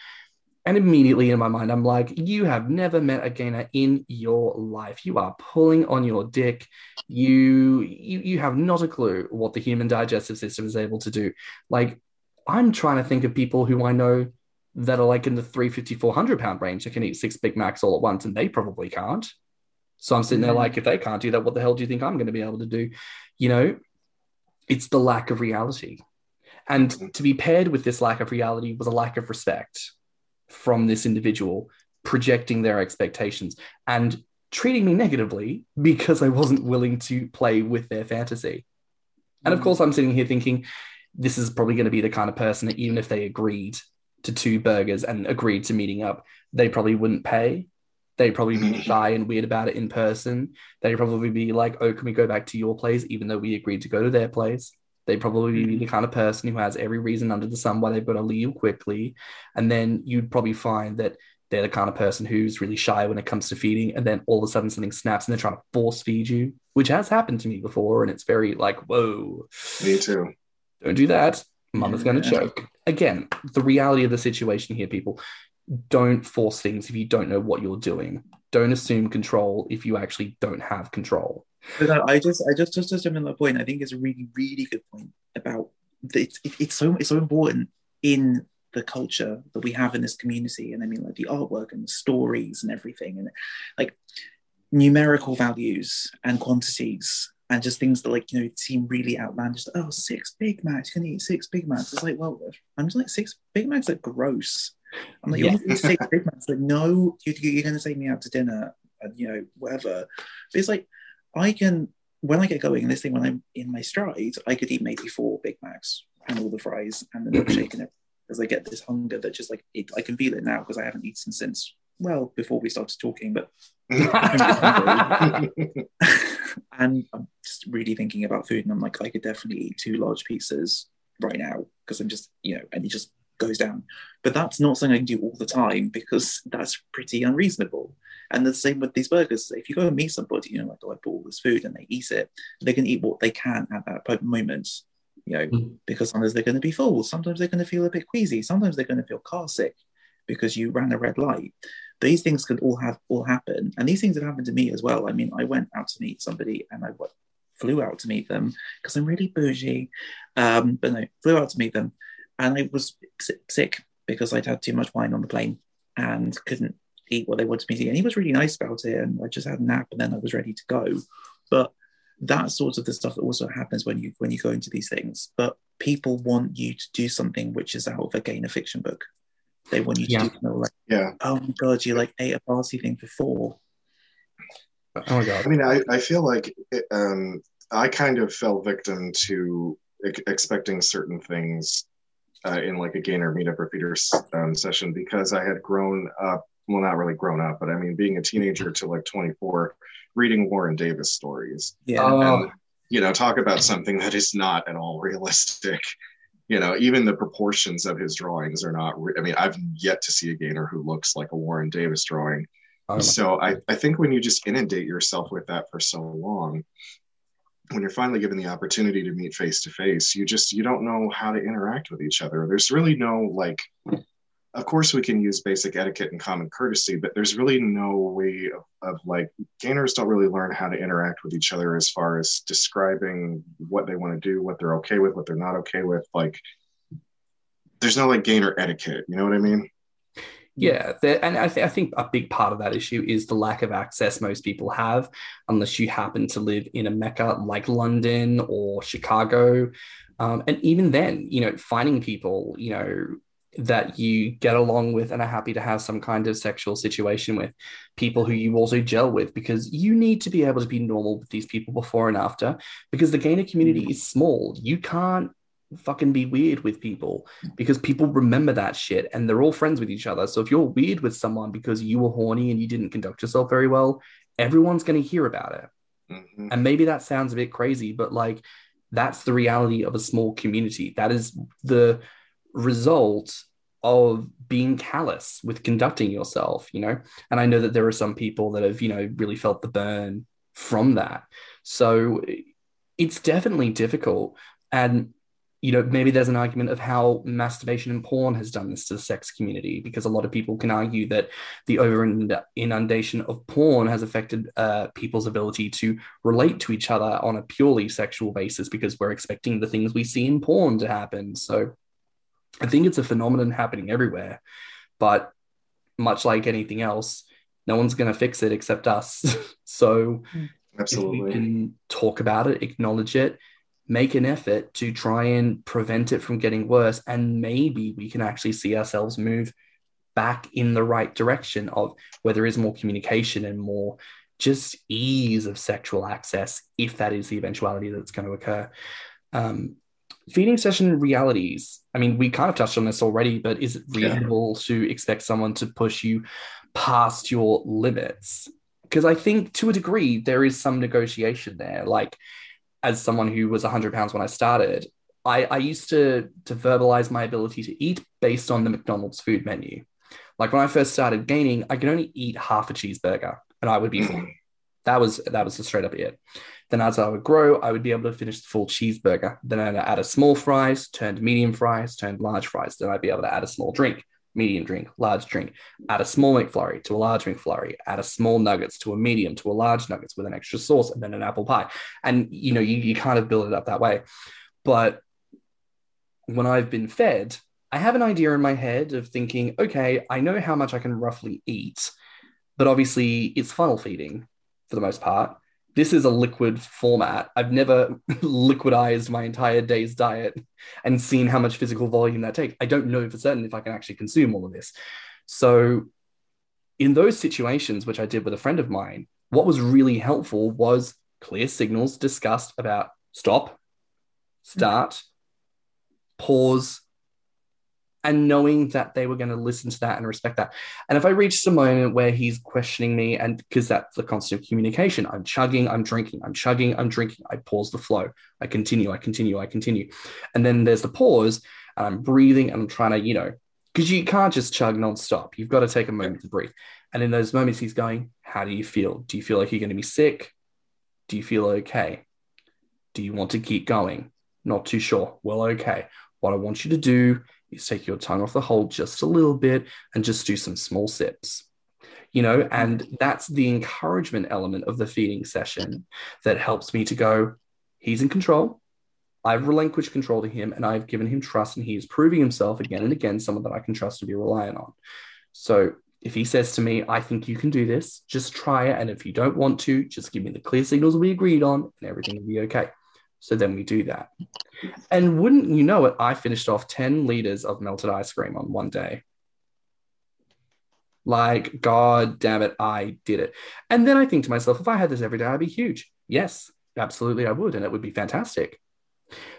and immediately in my mind, I'm like, you have never met a gainer in your life. You are pulling on your dick. You, you, you have not a clue what the human digestive system is able to do. Like, I'm trying to think of people who I know that are like in the 350, 400 pound range that can eat six Big Macs all at once, and they probably can't. So I'm sitting there mm-hmm. like, if they can't do that, what the hell do you think I'm going to be able to do? You know, it's the lack of reality. And to be paired with this lack of reality was a lack of respect from this individual projecting their expectations and treating me negatively because I wasn't willing to play with their fantasy. And of mm-hmm. course, I'm sitting here thinking, this is probably going to be the kind of person that even if they agreed to two burgers and agreed to meeting up, they probably wouldn't pay. They'd probably be mm-hmm. shy and weird about it in person. They'd probably be like, oh, can we go back to your place, even though we agreed to go to their place? They'd probably be the mm-hmm. kind of person who has every reason under the sun why they've got to leave quickly. And then you'd probably find that they're the kind of person who's really shy when it comes to feeding. And then all of a sudden something snaps and they're trying to force feed you, which has happened to me before. And it's very like, whoa. Me too. Don't do that. Mama's yeah. going to choke. Again, the reality of the situation here, people don't force things if you don't know what you're doing. Don't assume control if you actually don't have control. But uh, I just, I just, just, in that point. I think it's a really, really good point about it's, it, it's so, it's so important in the culture that we have in this community, and I mean, like the artwork and the stories and everything, and like numerical values and quantities and just things that like you know seem really outlandish. Oh, six Big Macs, you can eat six Big Macs. It's like, well, I'm just like six Big Macs are gross. I'm like, yeah. you six Big Macs? Like, no, you, you're going to take me out to dinner, and you know, whatever. But it's like, I can when I get going, this thing when I'm in my stride, I could eat maybe four Big Macs and all the fries and the mm-hmm. milkshake and it because I get this hunger that just like it, I can feel it now because I haven't eaten since well before we started talking, but and I'm just really thinking about food, and I'm like, I could definitely eat two large pizzas right now because I'm just, you know, and it just goes down. But that's not something I can do all the time because that's pretty unreasonable. And the same with these burgers. If you go and meet somebody, you know, like, oh, I bought all this food and they eat it, they can eat what they can at that moment, you know, mm. because sometimes they're going to be full, sometimes they're going to feel a bit queasy, sometimes they're going to feel car sick because you ran a red light these things could all have all happen and these things have happened to me as well i mean i went out to meet somebody and i flew out to meet them because i'm really bougie um, but no flew out to meet them and i was sick because i'd had too much wine on the plane and couldn't eat what they wanted me to eat. And he was really nice about it. And I just had a nap and then I was ready to go. But that's sort of the stuff that also happens when you when you go into these things. But people want you to do something which is out of a gainer fiction book. They want you to Yeah. do something like, Yeah. oh my god, you like ate a party thing for four. Oh my god. I mean, I, I feel like it, um, I kind of fell victim to ex- expecting certain things uh, in like a gainer meetup or feeder um, session because I had grown up. Well, not really grown up, but I mean, being a teenager to like 24, reading Warren Davis stories. Yeah. Oh, and you know talk about something that is not at all realistic you know even the proportions of his drawings are not re- i mean i've yet to see a gainer who looks like a warren davis drawing oh so I, I think when you just inundate yourself with that for so long when you're finally given the opportunity to meet face to face you just you don't know how to interact with each other. There's really no like of course we can use basic etiquette and common courtesy but there's really no way of, of like gainers don't really learn how to interact with each other as far as describing what they want to do what they're okay with what they're not okay with like there's no like gainer etiquette you know what i mean Yeah, and I, th- I think a big part of that issue is the lack of access most people have, unless you happen to live in a mecca like London or Chicago. Um, and even then, you know, finding people, you know, that you get along with and are happy to have some kind of sexual situation with, people who you also gel with, because you need to be able to be normal with these people before and after, because the gainer community is small. You can't fucking be weird with people because people remember that shit and they're all friends with each other. So if you're weird with someone because you were horny and you didn't conduct yourself very well, everyone's going to hear about it. Mhm. And maybe that sounds a bit crazy, but like that's the reality of a small community. That is the result of being callous with conducting yourself, you know? And I know that there are some people that have, you know, really felt the burn from that. So it's definitely difficult. And you know, maybe there's an argument of how masturbation and porn has done this to the sex community, because a lot of people can argue that the over inundation of porn has affected uh, people's ability to relate to each other on a purely sexual basis because we're expecting the things we see in porn to happen. So I think it's a phenomenon happening everywhere. But much like anything else, no one's going to fix it except us. so if we absolutely can talk about it, acknowledge it, make an effort to try and prevent it from getting worse, and maybe we can actually see ourselves move back in the right direction of where there is more communication and more just ease of sexual access, if that is the eventuality that's going to occur. Um, feeding session realities. I mean, we kind of touched on this already, but is it Yeah. reasonable to expect someone to push you past your limits? Because I think to a degree, there is some negotiation there. Like, as someone who was 100 pounds when I started, I, I used to, to verbalize my ability to eat based on the McDonald's food menu. Like when I first started gaining, I could only eat half a cheeseburger and I would be full. That was that was the straight up it. Then as I would grow, I would be able to finish the full cheeseburger. Then I'd add a small fries, turned medium fries, turned large fries. Then I'd be able to add a small drink, medium drink, large drink, add a small McFlurry to a large McFlurry, add a small nuggets to a medium to a large nuggets with an extra sauce, and then an apple pie. And you know, you, you kind of build it up that way. But when I've been fed, I have an idea in my head of thinking, okay, I know how much I can roughly eat, but obviously it's funnel feeding for the most part. This is a liquid format. I've never liquidized my entire day's diet and seen how much physical volume that takes. I don't know for certain if I can actually consume all of this. So, in those situations, which I did with a friend of mine, what was really helpful was clear signals discussed about stop, mm-hmm. start, pause, and knowing that they were going to listen to that and respect that. And if I reached a moment where he's questioning me, and because that's the constant communication, I'm chugging, I'm drinking, I'm chugging, I'm drinking, I pause the flow, I continue, I continue, I continue. And then there's the pause, and I'm breathing and I'm trying to, you know, because you can't just chug nonstop. You've got to take a moment to breathe. And in those moments, he's going, How do you feel? Do you feel like you're going to be sick? Do you feel okay? Do you want to keep going? Not too sure. Well, okay. What I want you to do is take your tongue off the hole just a little bit and just do some small sips. You know, and mm-hmm. that's the encouragement element of the feeding session that helps me to go, he's in control. I've relinquished control to him and I've given him trust, and he is proving himself again and again someone that I can trust and be reliant on. So If he says to me, I think you can do this, just try it. And if you don't want to, just give me the clear signals we agreed on and everything will be okay. So then we do that. And wouldn't you know it, I finished off 10 liters of melted ice cream on one day. Like, God damn it, I did it. And then I think to myself, if I had this every day, I'd be huge. Yes, absolutely, I would. And it would be fantastic.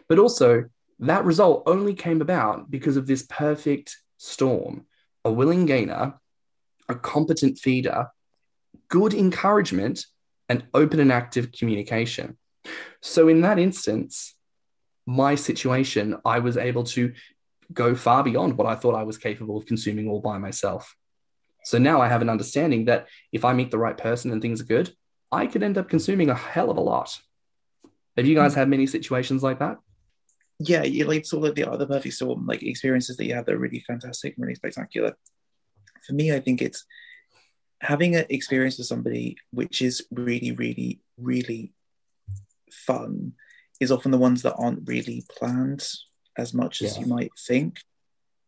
But also, that result only came about because of this perfect storm a willing gainer, a competent feeder, good encouragement, and open and active communication. So, in that instance, my situation, I was able to go far beyond what I thought I was capable of consuming all by myself. So now I have an understanding that if I meet the right person and things are good, I could end up consuming a hell of a lot. Have you guys had many situations like that? Yeah, you like sort of the other perfect storm, like experiences that you have that are really fantastic and really spectacular. For me, I think it's having an experience with somebody which is really, really, really fun is often the ones that aren't really planned as much as Yeah. you might think.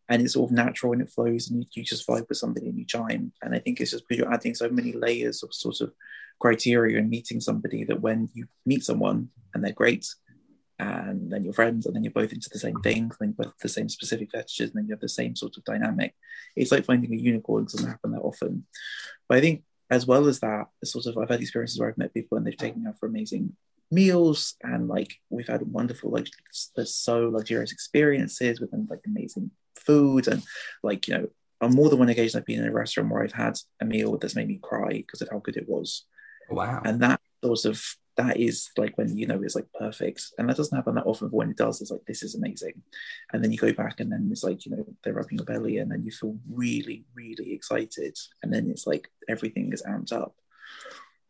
And it's sort of natural and it flows and you, you just vibe with somebody and you chime. And I think it's just because you're adding so many layers of sort of criteria and meeting somebody that when you meet someone and they're great and then you're friends and then you're both into the same thing, then you're both the same specific fetishes and then you have the same sort of dynamic. It's like finding a unicorn, it doesn't happen that often. But I think as well as that, sort of I've had experiences where I've met people and they've taken me out for amazing meals and like we've had wonderful like there's so luxurious experiences with like amazing food and like you know on more than one occasion I've been in a restaurant where I've had a meal that's made me cry because of how good it was. Wow. and that sort of that is like when you know it's like perfect. And that doesn't happen that often but when it does it's like this is amazing. And then you go back and then it's like you know they're rubbing your belly and then you feel really really excited. And then it's like everything is amped up.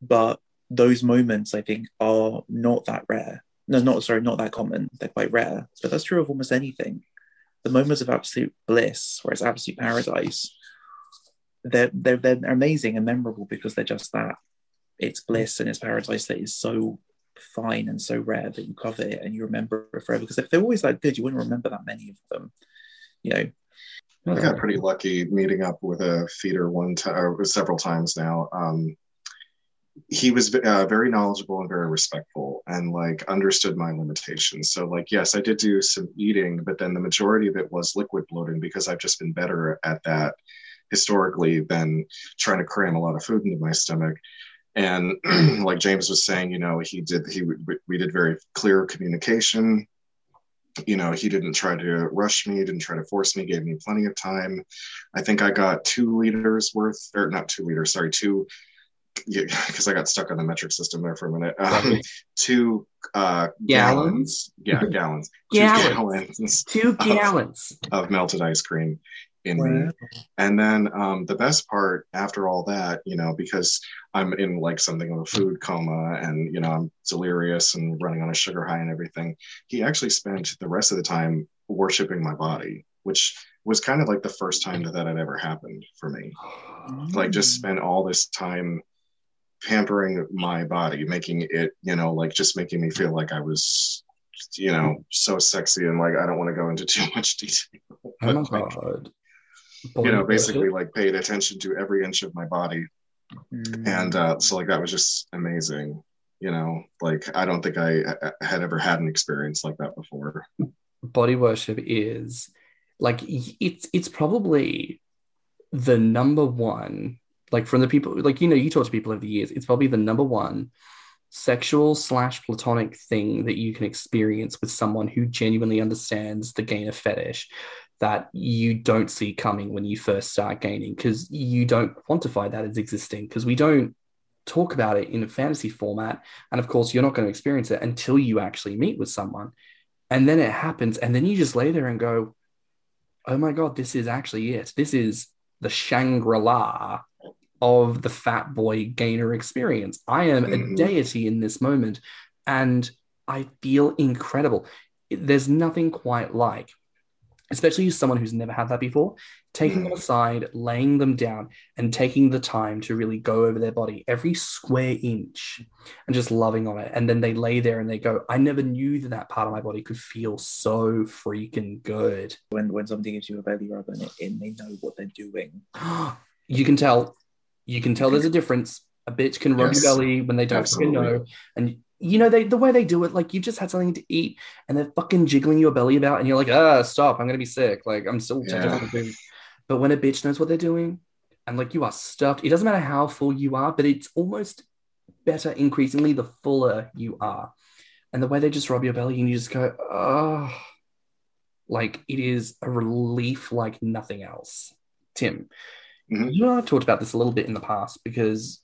But those moments i think are not that rare no not sorry not that common they're quite rare but that's true of almost anything the moments of absolute bliss where it's absolute paradise they're, they're, they're amazing and memorable because they're just that it's bliss and it's paradise that is so fine and so rare that you cover it and you remember it forever. Because if they're always that good, you wouldn't remember that many of them. You know, I got pretty lucky meeting up with a feeder one time, several times now. Um, he was uh, very knowledgeable and very respectful, and like understood my limitations. So, like, yes, I did do some eating, but then the majority of it was liquid bloating because I've just been better at that historically than trying to cram a lot of food into my stomach. And like James was saying, you know, he did he we did very clear communication you know he didn't try to rush me didn't try to force me gave me plenty of time i think i got two liters worth or not two liters sorry two because i got stuck on the metric system there for a minute um, two uh Gallons? gallons yeah gallons two Gallons. gallons Two gallons. of melted ice cream in me Wow. and then um, the best part after all that, you know, because I'm in like something of a food coma and, you know, I'm delirious and running on a sugar high and everything, he actually spent the rest of the time worshiping my body, which was kind of like the first time that that had ever happened for me. Like just spent all this time pampering my body, making it, you know, like just making me feel like I was, you know, so sexy and like I don't want to go into too much detail. Oh my like, god. you know, basically like paid attention to every inch of my body. Mm. And uh, so like that was just amazing. You know, like I don't think I uh, had ever had an experience like that before. body worship is like it's it's probably the number one like from the people like you know you talk to people over the years it's probably the number one sexual slash platonic thing that you can experience with someone who genuinely understands the gainer fetish that you don't see coming when you first start gaining because you don't quantify that as existing because we don't talk about it in a fantasy format. And of course you're not going to experience it until you actually meet with someone. And then it happens and then you just lay there and go oh my god this is actually it. This is the shangri-la of the fat boy gainer experience i am a Mhm. deity in this moment and i feel incredible there's nothing quite like especially someone who's never had that before taking them aside laying them down and taking the time to really go over their body every square inch and just loving on it. And then they lay there and they go, I never knew that that part of my body could feel so freaking good. when when somebody gives you a belly rub and, it, and they know what they're doing. You can tell. You can tell there's a difference. A bitch can rub Yes. your belly when they don't fucking know, and you know they the way they do it. Like you've just had something to eat, and they're fucking jiggling your belly about, and you're like, ah, stop! I'm gonna be sick. Like I'm still Yeah. But when a bitch knows what they're doing, and like you are stuffed, it doesn't matter how full you are, but it's almost better increasingly the fuller you are. And the way they just rub your belly and you just go, oh, like it is a relief like nothing else. Tim, Mhm. you and I talked about this a little bit in the past because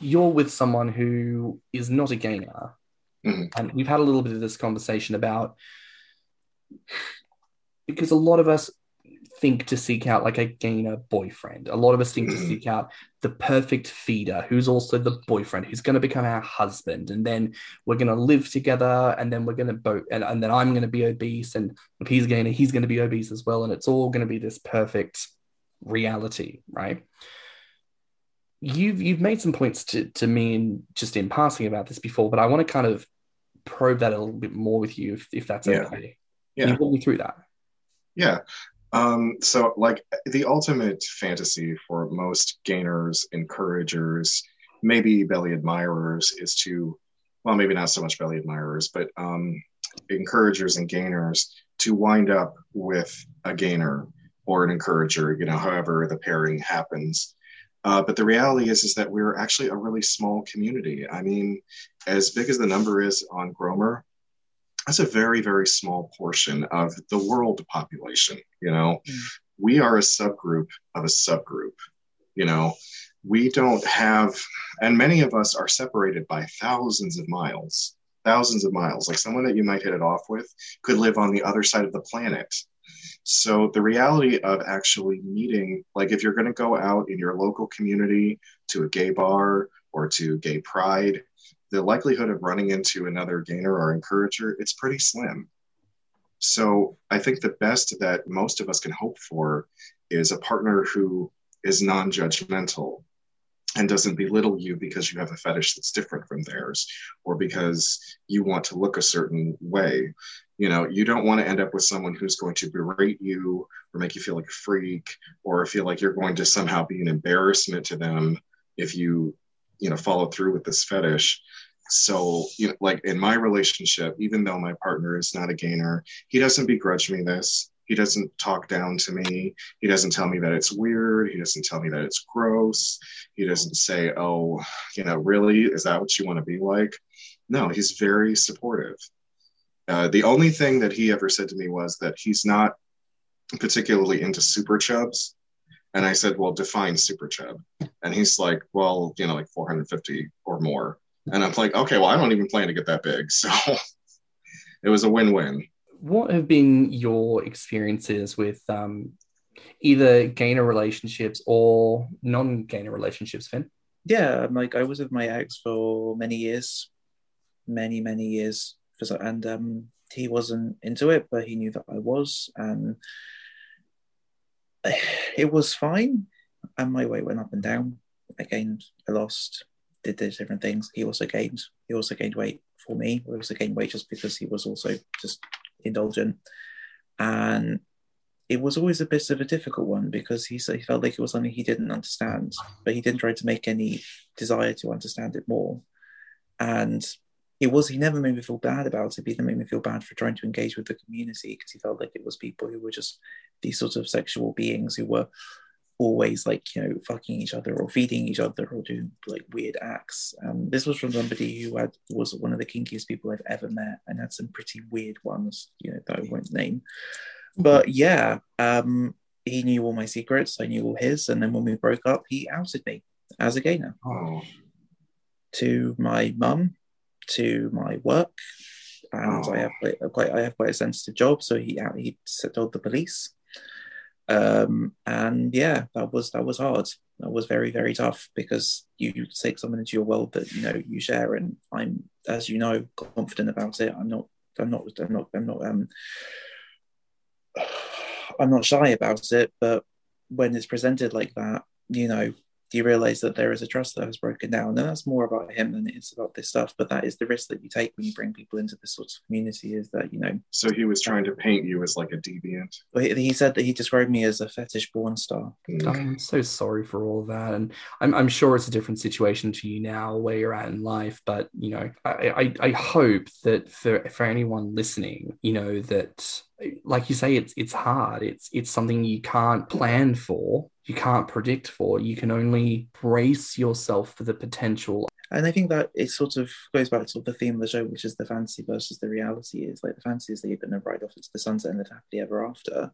you're with someone who is not a gainer. Mhm. And we've had a little bit of this conversation about because a lot of us think to seek out like a gainer boyfriend. A lot of us think to Mhm. seek out the perfect feeder who's also the boyfriend who's going to become our husband. And then we're going to live together and then we're going to both, and, and then I'm going to be obese. And if he's a gainer, he's going to be obese as well. And it's all going to be this perfect reality, right? You've you've made some points to, to me in just in passing about this before, but I want to kind of probe that a little bit more with you if, if that's Yeah. okay. Yeah. Can you walk me through that? Yeah. Um, so, like, the ultimate fantasy for most gainers, encouragers, maybe belly admirers is to, well, maybe not so much belly admirers, but um, encouragers and gainers to wind up with a gainer or an encourager, you know, however the pairing happens. Uh, but the reality is, is that we're actually a really small community. I mean, as big as the number is on Grommr, that's a very very small portion of the world population you know Mm. we are a subgroup of a subgroup you know we don't have and many of us are separated by thousands of miles thousands of miles like someone that you might hit it off with could live on the other side of the planet so the reality of actually meeting like if you're going to go out in your local community to a gay bar or to gay pride the likelihood of running into another gainer or encourager it's pretty slim. So i think the best that most of us can hope for is a partner who is non-judgmental and doesn't belittle you because you have a fetish that's different from theirs or because you want to look a certain way. You know you don't want to end up with someone who's going to berate you or make you feel like a freak or feel like you're going to somehow be an embarrassment to them if you you know follow through with this fetish. So you know like in my relationship even though my partner is not a gainer he doesn't begrudge me this he doesn't talk down to me. He doesn't tell me that it's weird. He doesn't tell me that it's gross. He doesn't say oh you know really? Is that what you want to be like? No he's very supportive. Uh, the only thing that he ever said to me was that he's not particularly into super chubs. And i said well define super chub. And he's like well you know like 450 or more. And i'm like okay well i don't even plan to get that big. So it was a win-win What have been your experiences with um, either gainer relationships or non-gainer relationships, Finn? yeah, like I was with my ex for many years, many many years, and um, he wasn't into it, but he knew that I was, and it was fine. And my weight went up and down. I gained, I lost, did those different things. He also gained. He also gained weight for me. He also gained weight just because he was also just indulgent, and it was always a bit of a difficult one because he said he felt like it was something he didn't understand, but he didn't try to make any desire to understand it more. And it was he never made me feel bad about it, but he made me feel bad for trying to engage with the community because he felt like it was people who were just these sort of sexual beings who were always like you know fucking each other or feeding each other or doing like weird acts. Um, this was from somebody who had was one of the kinkiest people I've ever met and had some pretty weird ones, you know, that I won't name. But yeah, um, he knew all my secrets. I knew all his, and then when we broke up, he outed me as a gay now oh to my mum, to my work, and Oh. I have quite, quite I have quite a sensitive job, so he he told the police. Um, and yeah, that was that was hard. That was very very tough because you, you take someone into your world that you know you share, and I'm as you know confident about it. I'm not. I'm not. I'm not. I'm not. Um, I'm not shy about it, but when it's presented like that, you know, you realize that there is a trust that has broken down. And that's more about him than it is about this stuff. But that is the risk that you take when you bring people into this sort of community is that, you know. So he was trying to paint you as like a deviant. He, he said that he described me as a fetish porn star. Mm. I'm so sorry for all of that. And I'm, I'm sure it's a different situation to you now where you're at in life. But, you know, I, I, I hope that for, for anyone listening, you know, that like you say, it's it's hard. It's it's something you can't plan for, you can't predict for. You can only brace yourself for the potential. And I think that it sort of goes back to the theme of the show, which is the fantasy versus the reality. Is like the fantasy is that you're going to ride off into the sunset and live happily ever after.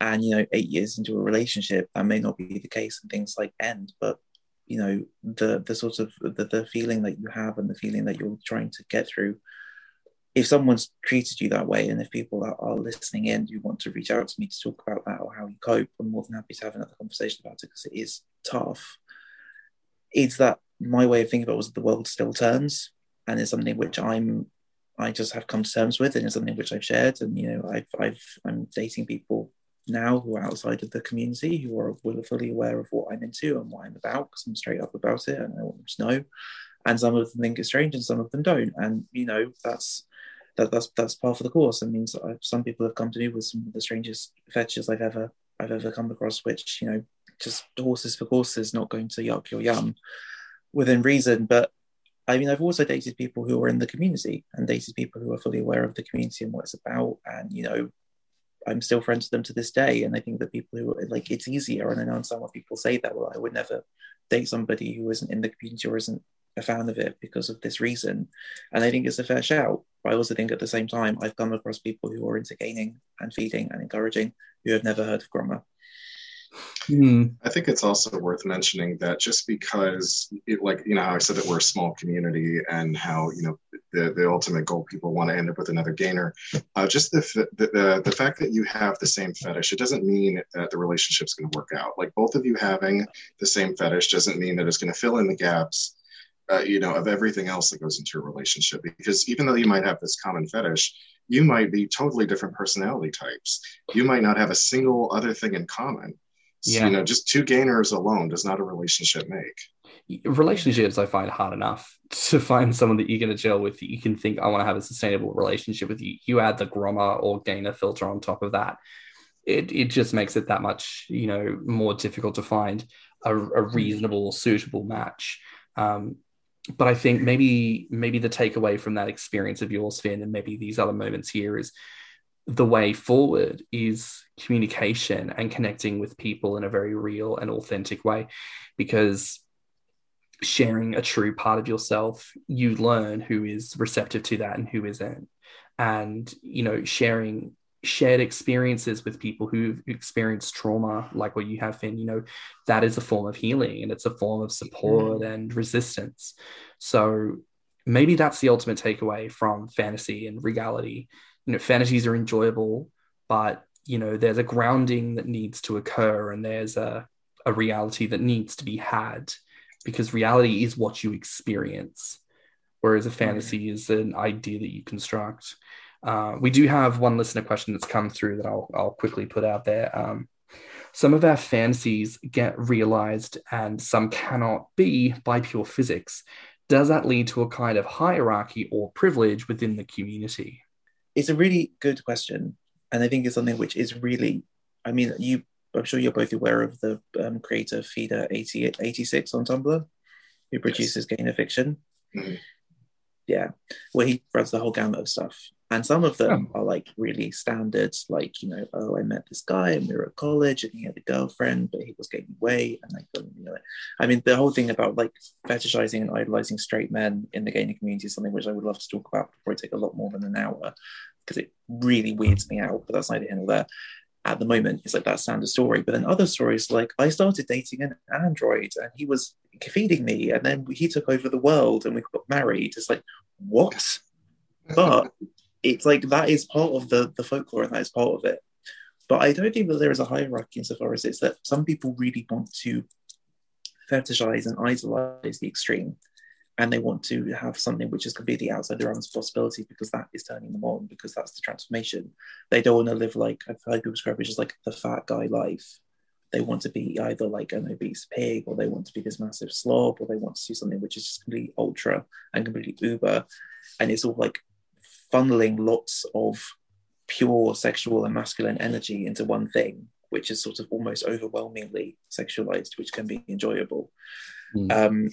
And you know, eight years into a relationship, that may not be the case, and things like end. But you know, the the sort of the, the feeling that you have and the feeling that you're trying to get through if someone's treated you that way and if people are, are listening in you want to reach out to me to talk about that or how you cope i'm more than happy to have another conversation about it because it is tough. It's that my way of thinking about it was the world still turns and it's something which i'm i just have come to terms with and it's something which i've shared and you know i've i've i'm dating people now who are outside of the community who are fully aware of what i'm into and what i'm about because i'm straight up about it and i want them to know. And some of them think it's strange and some of them don't. And you know that's that, that's that's part of the course. It means I, some people have come to me with some of the strangest fetches I've ever I've ever come across, which you know just horses for courses, not going to yuck your yum within reason. But I mean, I've also dated people who are in the community and dated people who are fully aware of the community and what it's about. And, you know, I'm still friends with them to this day. And I think that people who like it's easier. And I know some people say that, well, I would never date somebody who isn't in the community or isn't a fan of it because of this reason. And I think it's a fair shout. But I also think at the same time, I've come across people who are into gaining and feeding and encouraging who have never heard of Grommr. Hmm. I think it's also worth mentioning that just because, it, like, you know, how I said that we're a small community and how, you know, the, the ultimate goal people want to end up with another gainer, uh, just the, the, the, the fact that you have the same fetish, it doesn't mean that the relationship's going to work out. Like, both of you having the same fetish doesn't mean that it's going to fill in the gaps uh, you know, of everything else that goes into a relationship. Because even though you might have this common fetish, you might be totally different personality types. You might not have a single other thing in common. So, yeah. you know, just two gainers alone does not a relationship make. Relationships, I find hard enough to find someone that you're going to gel with. That You can think, I want to have a sustainable relationship with you. You add the Grommr or gainer filter on top of that. It, it just makes it that much, you know, more difficult to find a, a reasonable, suitable match. Um, but I think maybe maybe the takeaway from that experience of yours, Finn, and maybe these other moments here is the way forward is communication and connecting with people in a very real and authentic way. Because sharing a true part of yourself you learn who is receptive to that and who isn't. And you know sharing shared experiences with people who've experienced trauma like what you have been you know that is a form of healing and it's a form of support mm. and resistance so maybe that's the ultimate takeaway from fantasy and reality you know fantasies are enjoyable but you know there's a grounding that needs to occur and there's a, a reality that needs to be had because reality is what you experience whereas a fantasy mm. is an idea that you construct uh, we do have one listener question that's come through that I'll, I'll quickly put out there. Um, some of our fantasies get realized and some cannot be by pure physics. Does that lead to a kind of hierarchy or privilege within the community? It's a really good question. And I think it's something which is really, I mean, you, I'm sure you're both aware of the um, creator Feeder 80, 86 on Tumblr, who produces yes. Gainer Fiction. Mm-hmm. Yeah, where he runs the whole gamut of stuff. And some of them oh. are like really standards, like, you know, oh, I met this guy and we were at college and he had a girlfriend, but he was gaining weight. And I couldn't, you know, I mean, the whole thing about like fetishizing and idolizing straight men in the gaining community is something which I would love to talk about. Probably take a lot more than an hour because it really weirds me out, but that's neither here nor there. At the moment, it's like that standard story. But then other stories, like I started dating an android and he was feeding me, and then he took over the world and we got married. It's like, what? But it's like that is part of the the folklore and that is part of it. But I don't think that there is a hierarchy insofar as it's that some people really want to fetishize and idolize the extreme. And they want to have something which is completely outside their own possibility because that is turning them on, because that's the transformation. They don't want to live like I've heard people describe it as like the fat guy life, they want to be either like an obese pig or they want to be this massive slob or they want to do something which is just completely ultra and completely uber and it's all like funneling lots of pure sexual and masculine energy into one thing which is sort of almost overwhelmingly sexualized which can be enjoyable mm. um,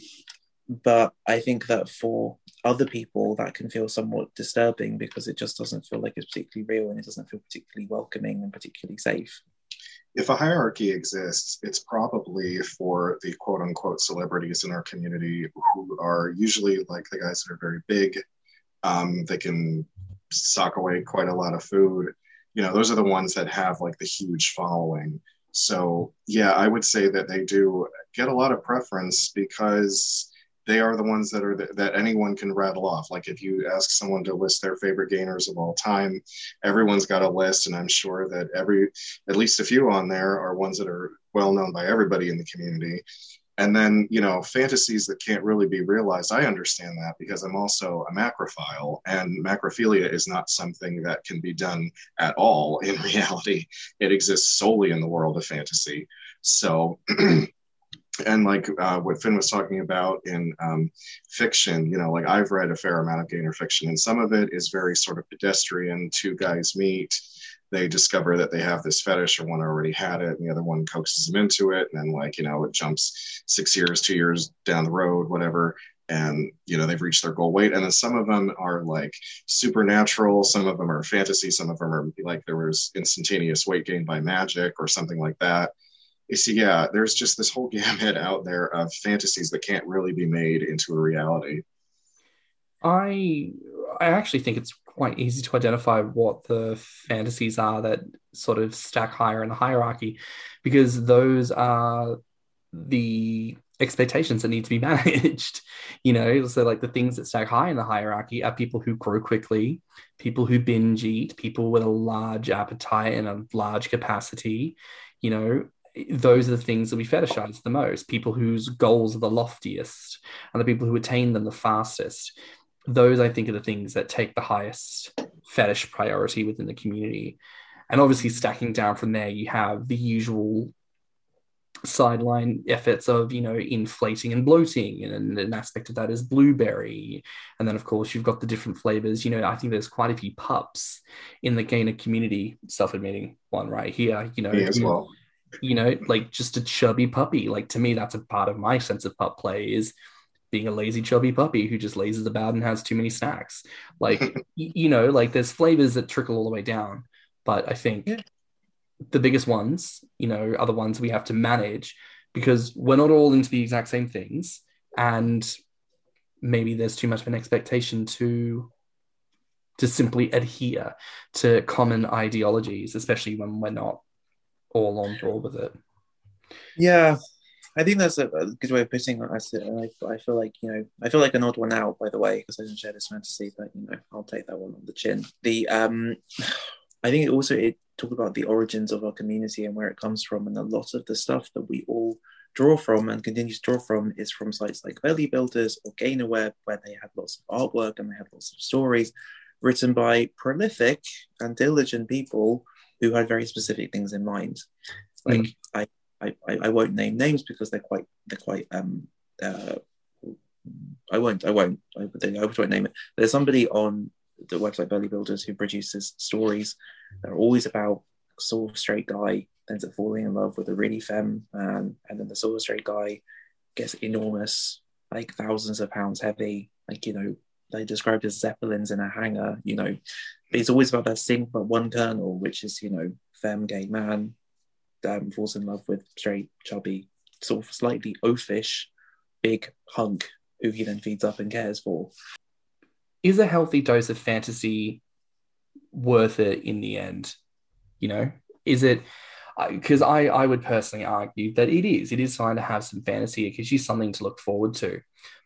but i think that for other people that can feel somewhat disturbing because it just doesn't feel like it's particularly real and it doesn't feel particularly welcoming and particularly safe if a hierarchy exists, it's probably for the quote unquote celebrities in our community who are usually like the guys that are very big. Um, they can sock away quite a lot of food. You know, those are the ones that have like the huge following. So, yeah, I would say that they do get a lot of preference because they are the ones that are the, that anyone can rattle off. Like if you ask someone to list their favorite gainers of all time, everyone's got a list, and I'm sure that every at least a few on there are ones that are well known by everybody in the community. And then you know fantasies that can't really be realized. I understand that because I'm also a macrophile, and macrophilia is not something that can be done at all in reality. It exists solely in the world of fantasy. So. and like uh, what Finn was talking about in um, fiction, you know, like I've read a fair amount of gainer fiction, and some of it is very sort of pedestrian. Two guys meet, they discover that they have this fetish, or one already had it, and the other one coaxes them into it, and then like you know, it jumps six years, two years down the road, whatever, and you know they've reached their goal weight, and then some of them are like supernatural, some of them are fantasy, some of them are like there was instantaneous weight gain by magic or something like that you see, yeah, there's just this whole gamut out there of fantasies that can't really be made into a reality. I I actually think it's quite easy to identify what the fantasies are that sort of stack higher in the hierarchy, because those are the expectations that need to be managed. you know, so like the things that stack high in the hierarchy are people who grow quickly, people who binge eat, people with a large appetite and a large capacity. You know, those are the things that we fetishize the most. People whose goals are the loftiest and the people who attain them the fastest. Those i think are the things that take the highest fetish priority within the community. And obviously stacking down from there you have the usual sideline efforts of you know inflating and bloating and an aspect of that is blueberry. And then of course you've got the different flavors. You know i think there's quite a few pups in the gainer community. Self-admitting one right here you know as well you know, like just a chubby puppy. Like to me, that's a part of my sense of pup play is being a lazy chubby puppy who just lazes about and has too many snacks. Like you know, like there's flavors that trickle all the way down. But I think yeah. the biggest ones, you know, are the ones we have to manage because we're not all into the exact same things. And maybe there's too much of an expectation to to simply adhere to common ideologies, especially when we're not all on board with it. Yeah, I think that's a, good way of putting it. I, I, I feel like you know, I feel like an odd one out, by the way, because I didn't share this fantasy, but you know, I'll take that one on the chin. The um, I think it also it talked about the origins of our community and where it comes from, and a lot of the stuff that we all draw from and continue to draw from is from sites like Belly Builders or GainerWeb, where they have lots of artwork and they have lots of stories written by prolific and diligent people who had very specific things in mind. Like mm. I, I, I won't name names because they're quite they're quite um uh, I won't I won't I, I won't name it. There's somebody on the website Belly Builders who produces stories that are always about sort of straight guy ends up falling in love with a really femme man, and then the sort of straight guy gets enormous, like thousands of pounds heavy, like you know they described as zeppelins in a hangar, you know. It's always about that sing but one kernel, which is, you know, femme, gay man, um, falls in love with straight, chubby, sort of slightly oafish, big hunk who he then feeds up and cares for. Is a healthy dose of fantasy worth it in the end? You know, is it because I, I would personally argue that it is. It is fine to have some fantasy. It gives you something to look forward to.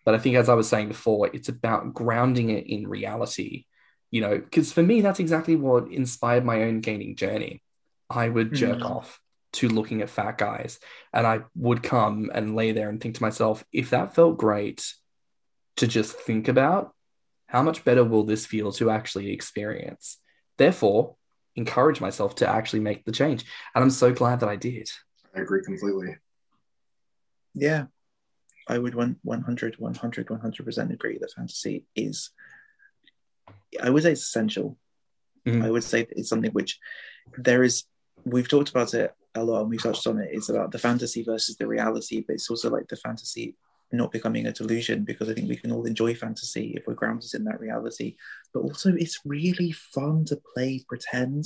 But I think, as I was saying before, it's about grounding it in reality. You know, because for me, that's exactly what inspired my own gaining journey. I would jerk mm. off to looking at fat guys, and I would come and lay there and think to myself, if that felt great to just think about, how much better will this feel to actually experience? Therefore, encourage myself to actually make the change. And I'm so glad that I did. I agree completely. Yeah, I would one 100, 100, 100% agree that fantasy is, I would say it's essential. Mhm. I would say it's something which there is, we've talked about it a lot and we've touched on it. It's about the fantasy versus the reality, but it's also like the fantasy not becoming a delusion because I think we can all enjoy fantasy if we're grounded in that reality. But also, it's really fun to play pretend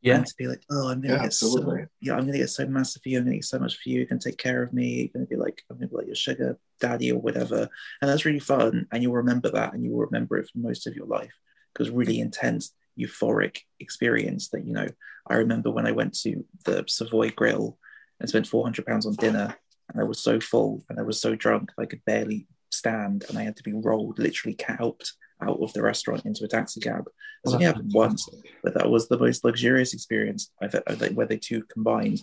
Yeah. and to be like, oh, I'm gonna Yeah, get absolutely. so yeah, I'm gonna get so massive for you. I'm gonna get so much for you. You can take care of me. You're gonna be like, I'm gonna be like your sugar daddy or whatever. And that's really fun. And you'll remember that, and you will remember it for most of your life because really intense, euphoric experience. That you know, I remember when I went to the Savoy Grill and spent 400 pounds on dinner, and I was so full and I was so drunk I could barely stand, and I had to be rolled, literally helped out of the restaurant into a taxi cab. Oh, that's only happened once but that was the most luxurious experience I've, I've like, where they two combined,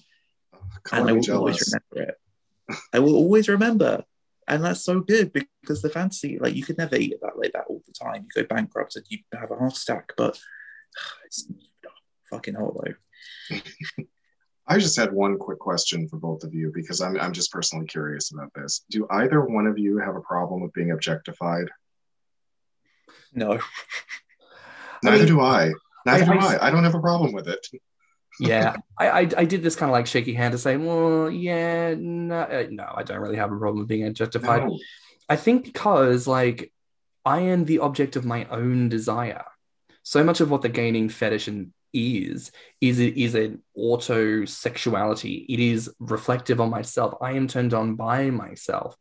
oh, Color and I will always remember it. I will always remember, and that's so good because the fantasy, like you could never eat that like that all the time. You go bankrupt and you have a heart attack, but it's fucking hot though. I just had one quick question for both of you because I'm I'm just personally curious about this. Do either one of you have a problem with being objectified? No, Neither mean, do I. Neither I- do I- I. I don't have a problem with it. yeah I, I i did this kind of like shaky hand to say well yeah no, uh, no i don't really have a problem with being objectified No. i think because like i am the object of my own desire so much of what the gaining fetish and is is it is an auto sexuality it is reflective on myself i am turned on by myself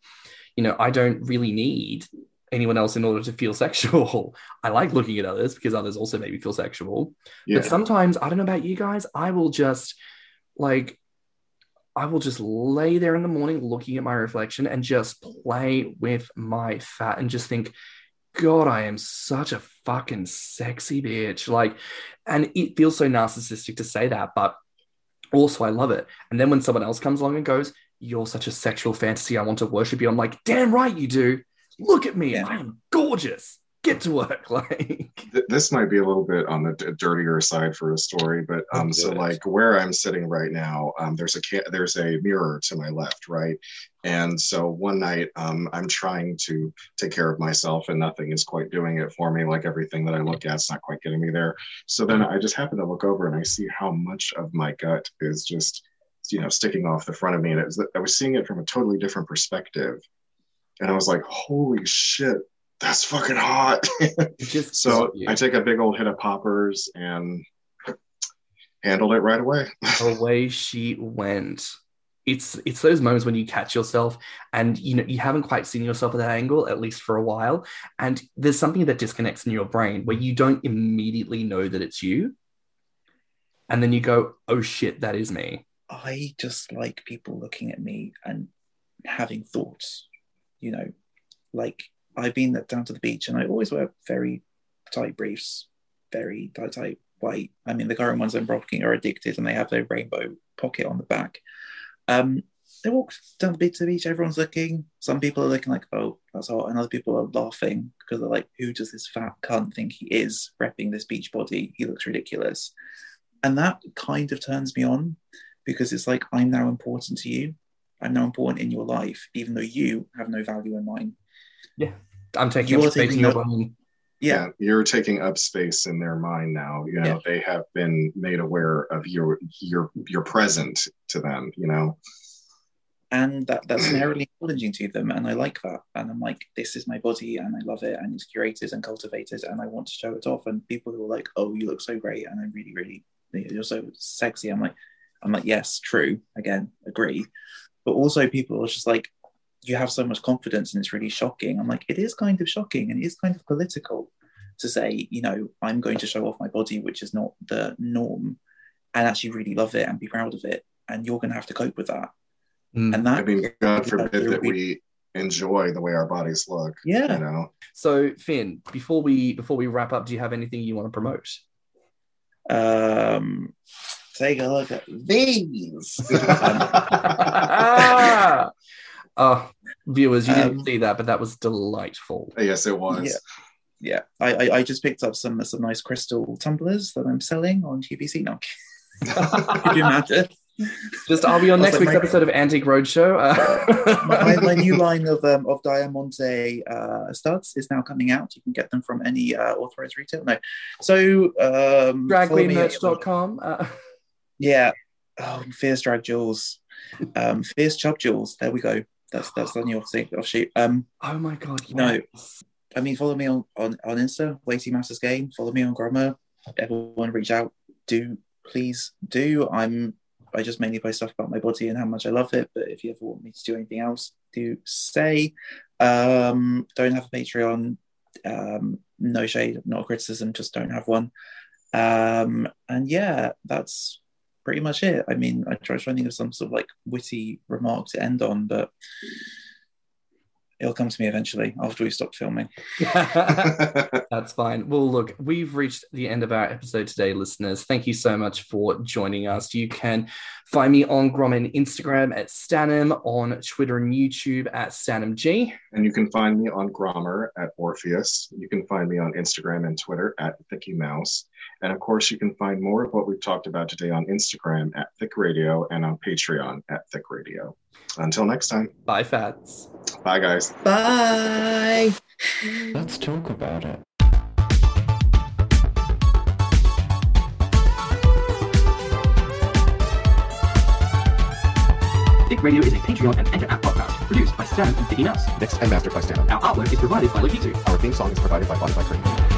you know i don't really need anyone else in order to feel sexual i like looking at others because others also make me feel sexual Yeah. but sometimes I don't know about you guys, I will just like I will just lay there in the morning looking at my reflection and just play with my fat and just think, God, I am such a fucking sexy bitch. Like, and it feels so narcissistic to say that, but also I love it. And then when someone else comes along and goes, You're such a sexual fantasy, I want to worship you, I'm like, damn right you do. Look at me, Yeah. I am gorgeous. Get to work. Like this might be a little bit on the dirtier side for a story, but um, so like where I'm sitting right now, um, there's a ca- there's a mirror to my left, right, and so one night um, I'm trying to take care of myself, and nothing is quite doing it for me. Like everything that I look at, it's not quite getting me there. So then I just happen to look over and I see how much of my gut is just you know sticking off the front of me, and it was I was seeing it from a totally different perspective, and I was like, holy shit. That's fucking hot. just So got. I take a big old hit of poppers and handled it right away. away she went. It's it's those moments when you catch yourself and you know you haven't quite seen yourself at that angle at least for a while, and there's something that disconnects in your brain where you don't immediately know that it's you, and then you go, "Oh shit, that is me." I just like people looking at me and having thoughts. You know, like I've been down to the beach and I always wear very tight briefs, very tight, tight white. I mean, the current ones I'm rocking are addicted and they have their rainbow pocket on the back. Um, they walk down the beach to the beach, everyone's looking. Some people are looking like, oh, that's hot. And other people are laughing because they're like, who does this fat cunt think he is repping this beach body? He looks ridiculous. And that kind of turns me on because it's like, I'm now important to you. I'm now important in your life, even though you have no value in mine. Yeah, I'm taking You up are space in taking your up- brain. Yeah. You're taking up space in their mind now. You know, Yeah. they have been made aware of your your your present to them, you know. and that that's inherently challenging to them and i like that and i'm like this is my body and i love it and it's curated and cultivated and i want to show it off and people who are like oh you look so great and i'm really really you're so sexy i'm like i'm like yes true again agree but also people are just like you have so much confidence and it's really shocking i'm like it is kind of shocking and it is kind of political to say you know i'm going to show off my body which is not the norm and actually really love it and be proud of it and you're going to have to cope with that Mm. and I that mean, God Yeah, forbid they're that re- we enjoy the way our bodies look. yeah You know. So Finn, before we before we wrap up, do you have anything you want to promote? um, take a look at these. oh, viewers, you didn't Um, see that, but that was delightful. Yes, it was. Yeah. yeah, I, I, I just picked up some some nice crystal tumblers that I'm selling on QVC now. Could you imagine? Just I'll be on next like, week's my- episode of Antique Roadshow. Uh, my, my new line of um, of Diamante uh, studs is now coming out. You can get them from any uh, authorized retail. No, so um, follow me- dragqueenmerch.com. Uh, Yeah, oh, fierce drag jewels, um, fierce chub jewels. There we go. That's that's the new thing offshoot. Um, oh my god, No. I mean, follow me on on, on Insta, Weighty Masters Game. Follow me on Grommr. Everyone, reach out. Do please do. I'm. I just mainly post stuff about my body and how much I love it. But if you ever want me to do anything else, do say. Um, don't have a Patreon. Um, no shade, not a criticism. Just don't have one. Um, and yeah, that's pretty much it. I mean, I tried trying to think of some sort of like witty remark to end on, but it'll come to me eventually after we stop filming. That's fine. Well, look, we've reached the end of our episode today, listeners. Thank you so much for joining us. You can find me on Grom and Instagram at Stanham, on Twitter and YouTube at StanhamG. and you can find me on Grommr at Orpheus. You can find me on Instagram and Twitter at Thicky Mouse. And of course, you can find more of what we've talked about today on Instagram at Thick Radio and on Patreon at Thick Radio. Until next time, Bye, Fats. Bye guys. Bye. Let's talk about it. Thick Radio is a Patreon and Anchor app podcast produced by Stan and Thicky Mouse. Mixed and mastered by Stan. Our artwork is provided by Lokitsu. Our theme song is provided by Body by Cream.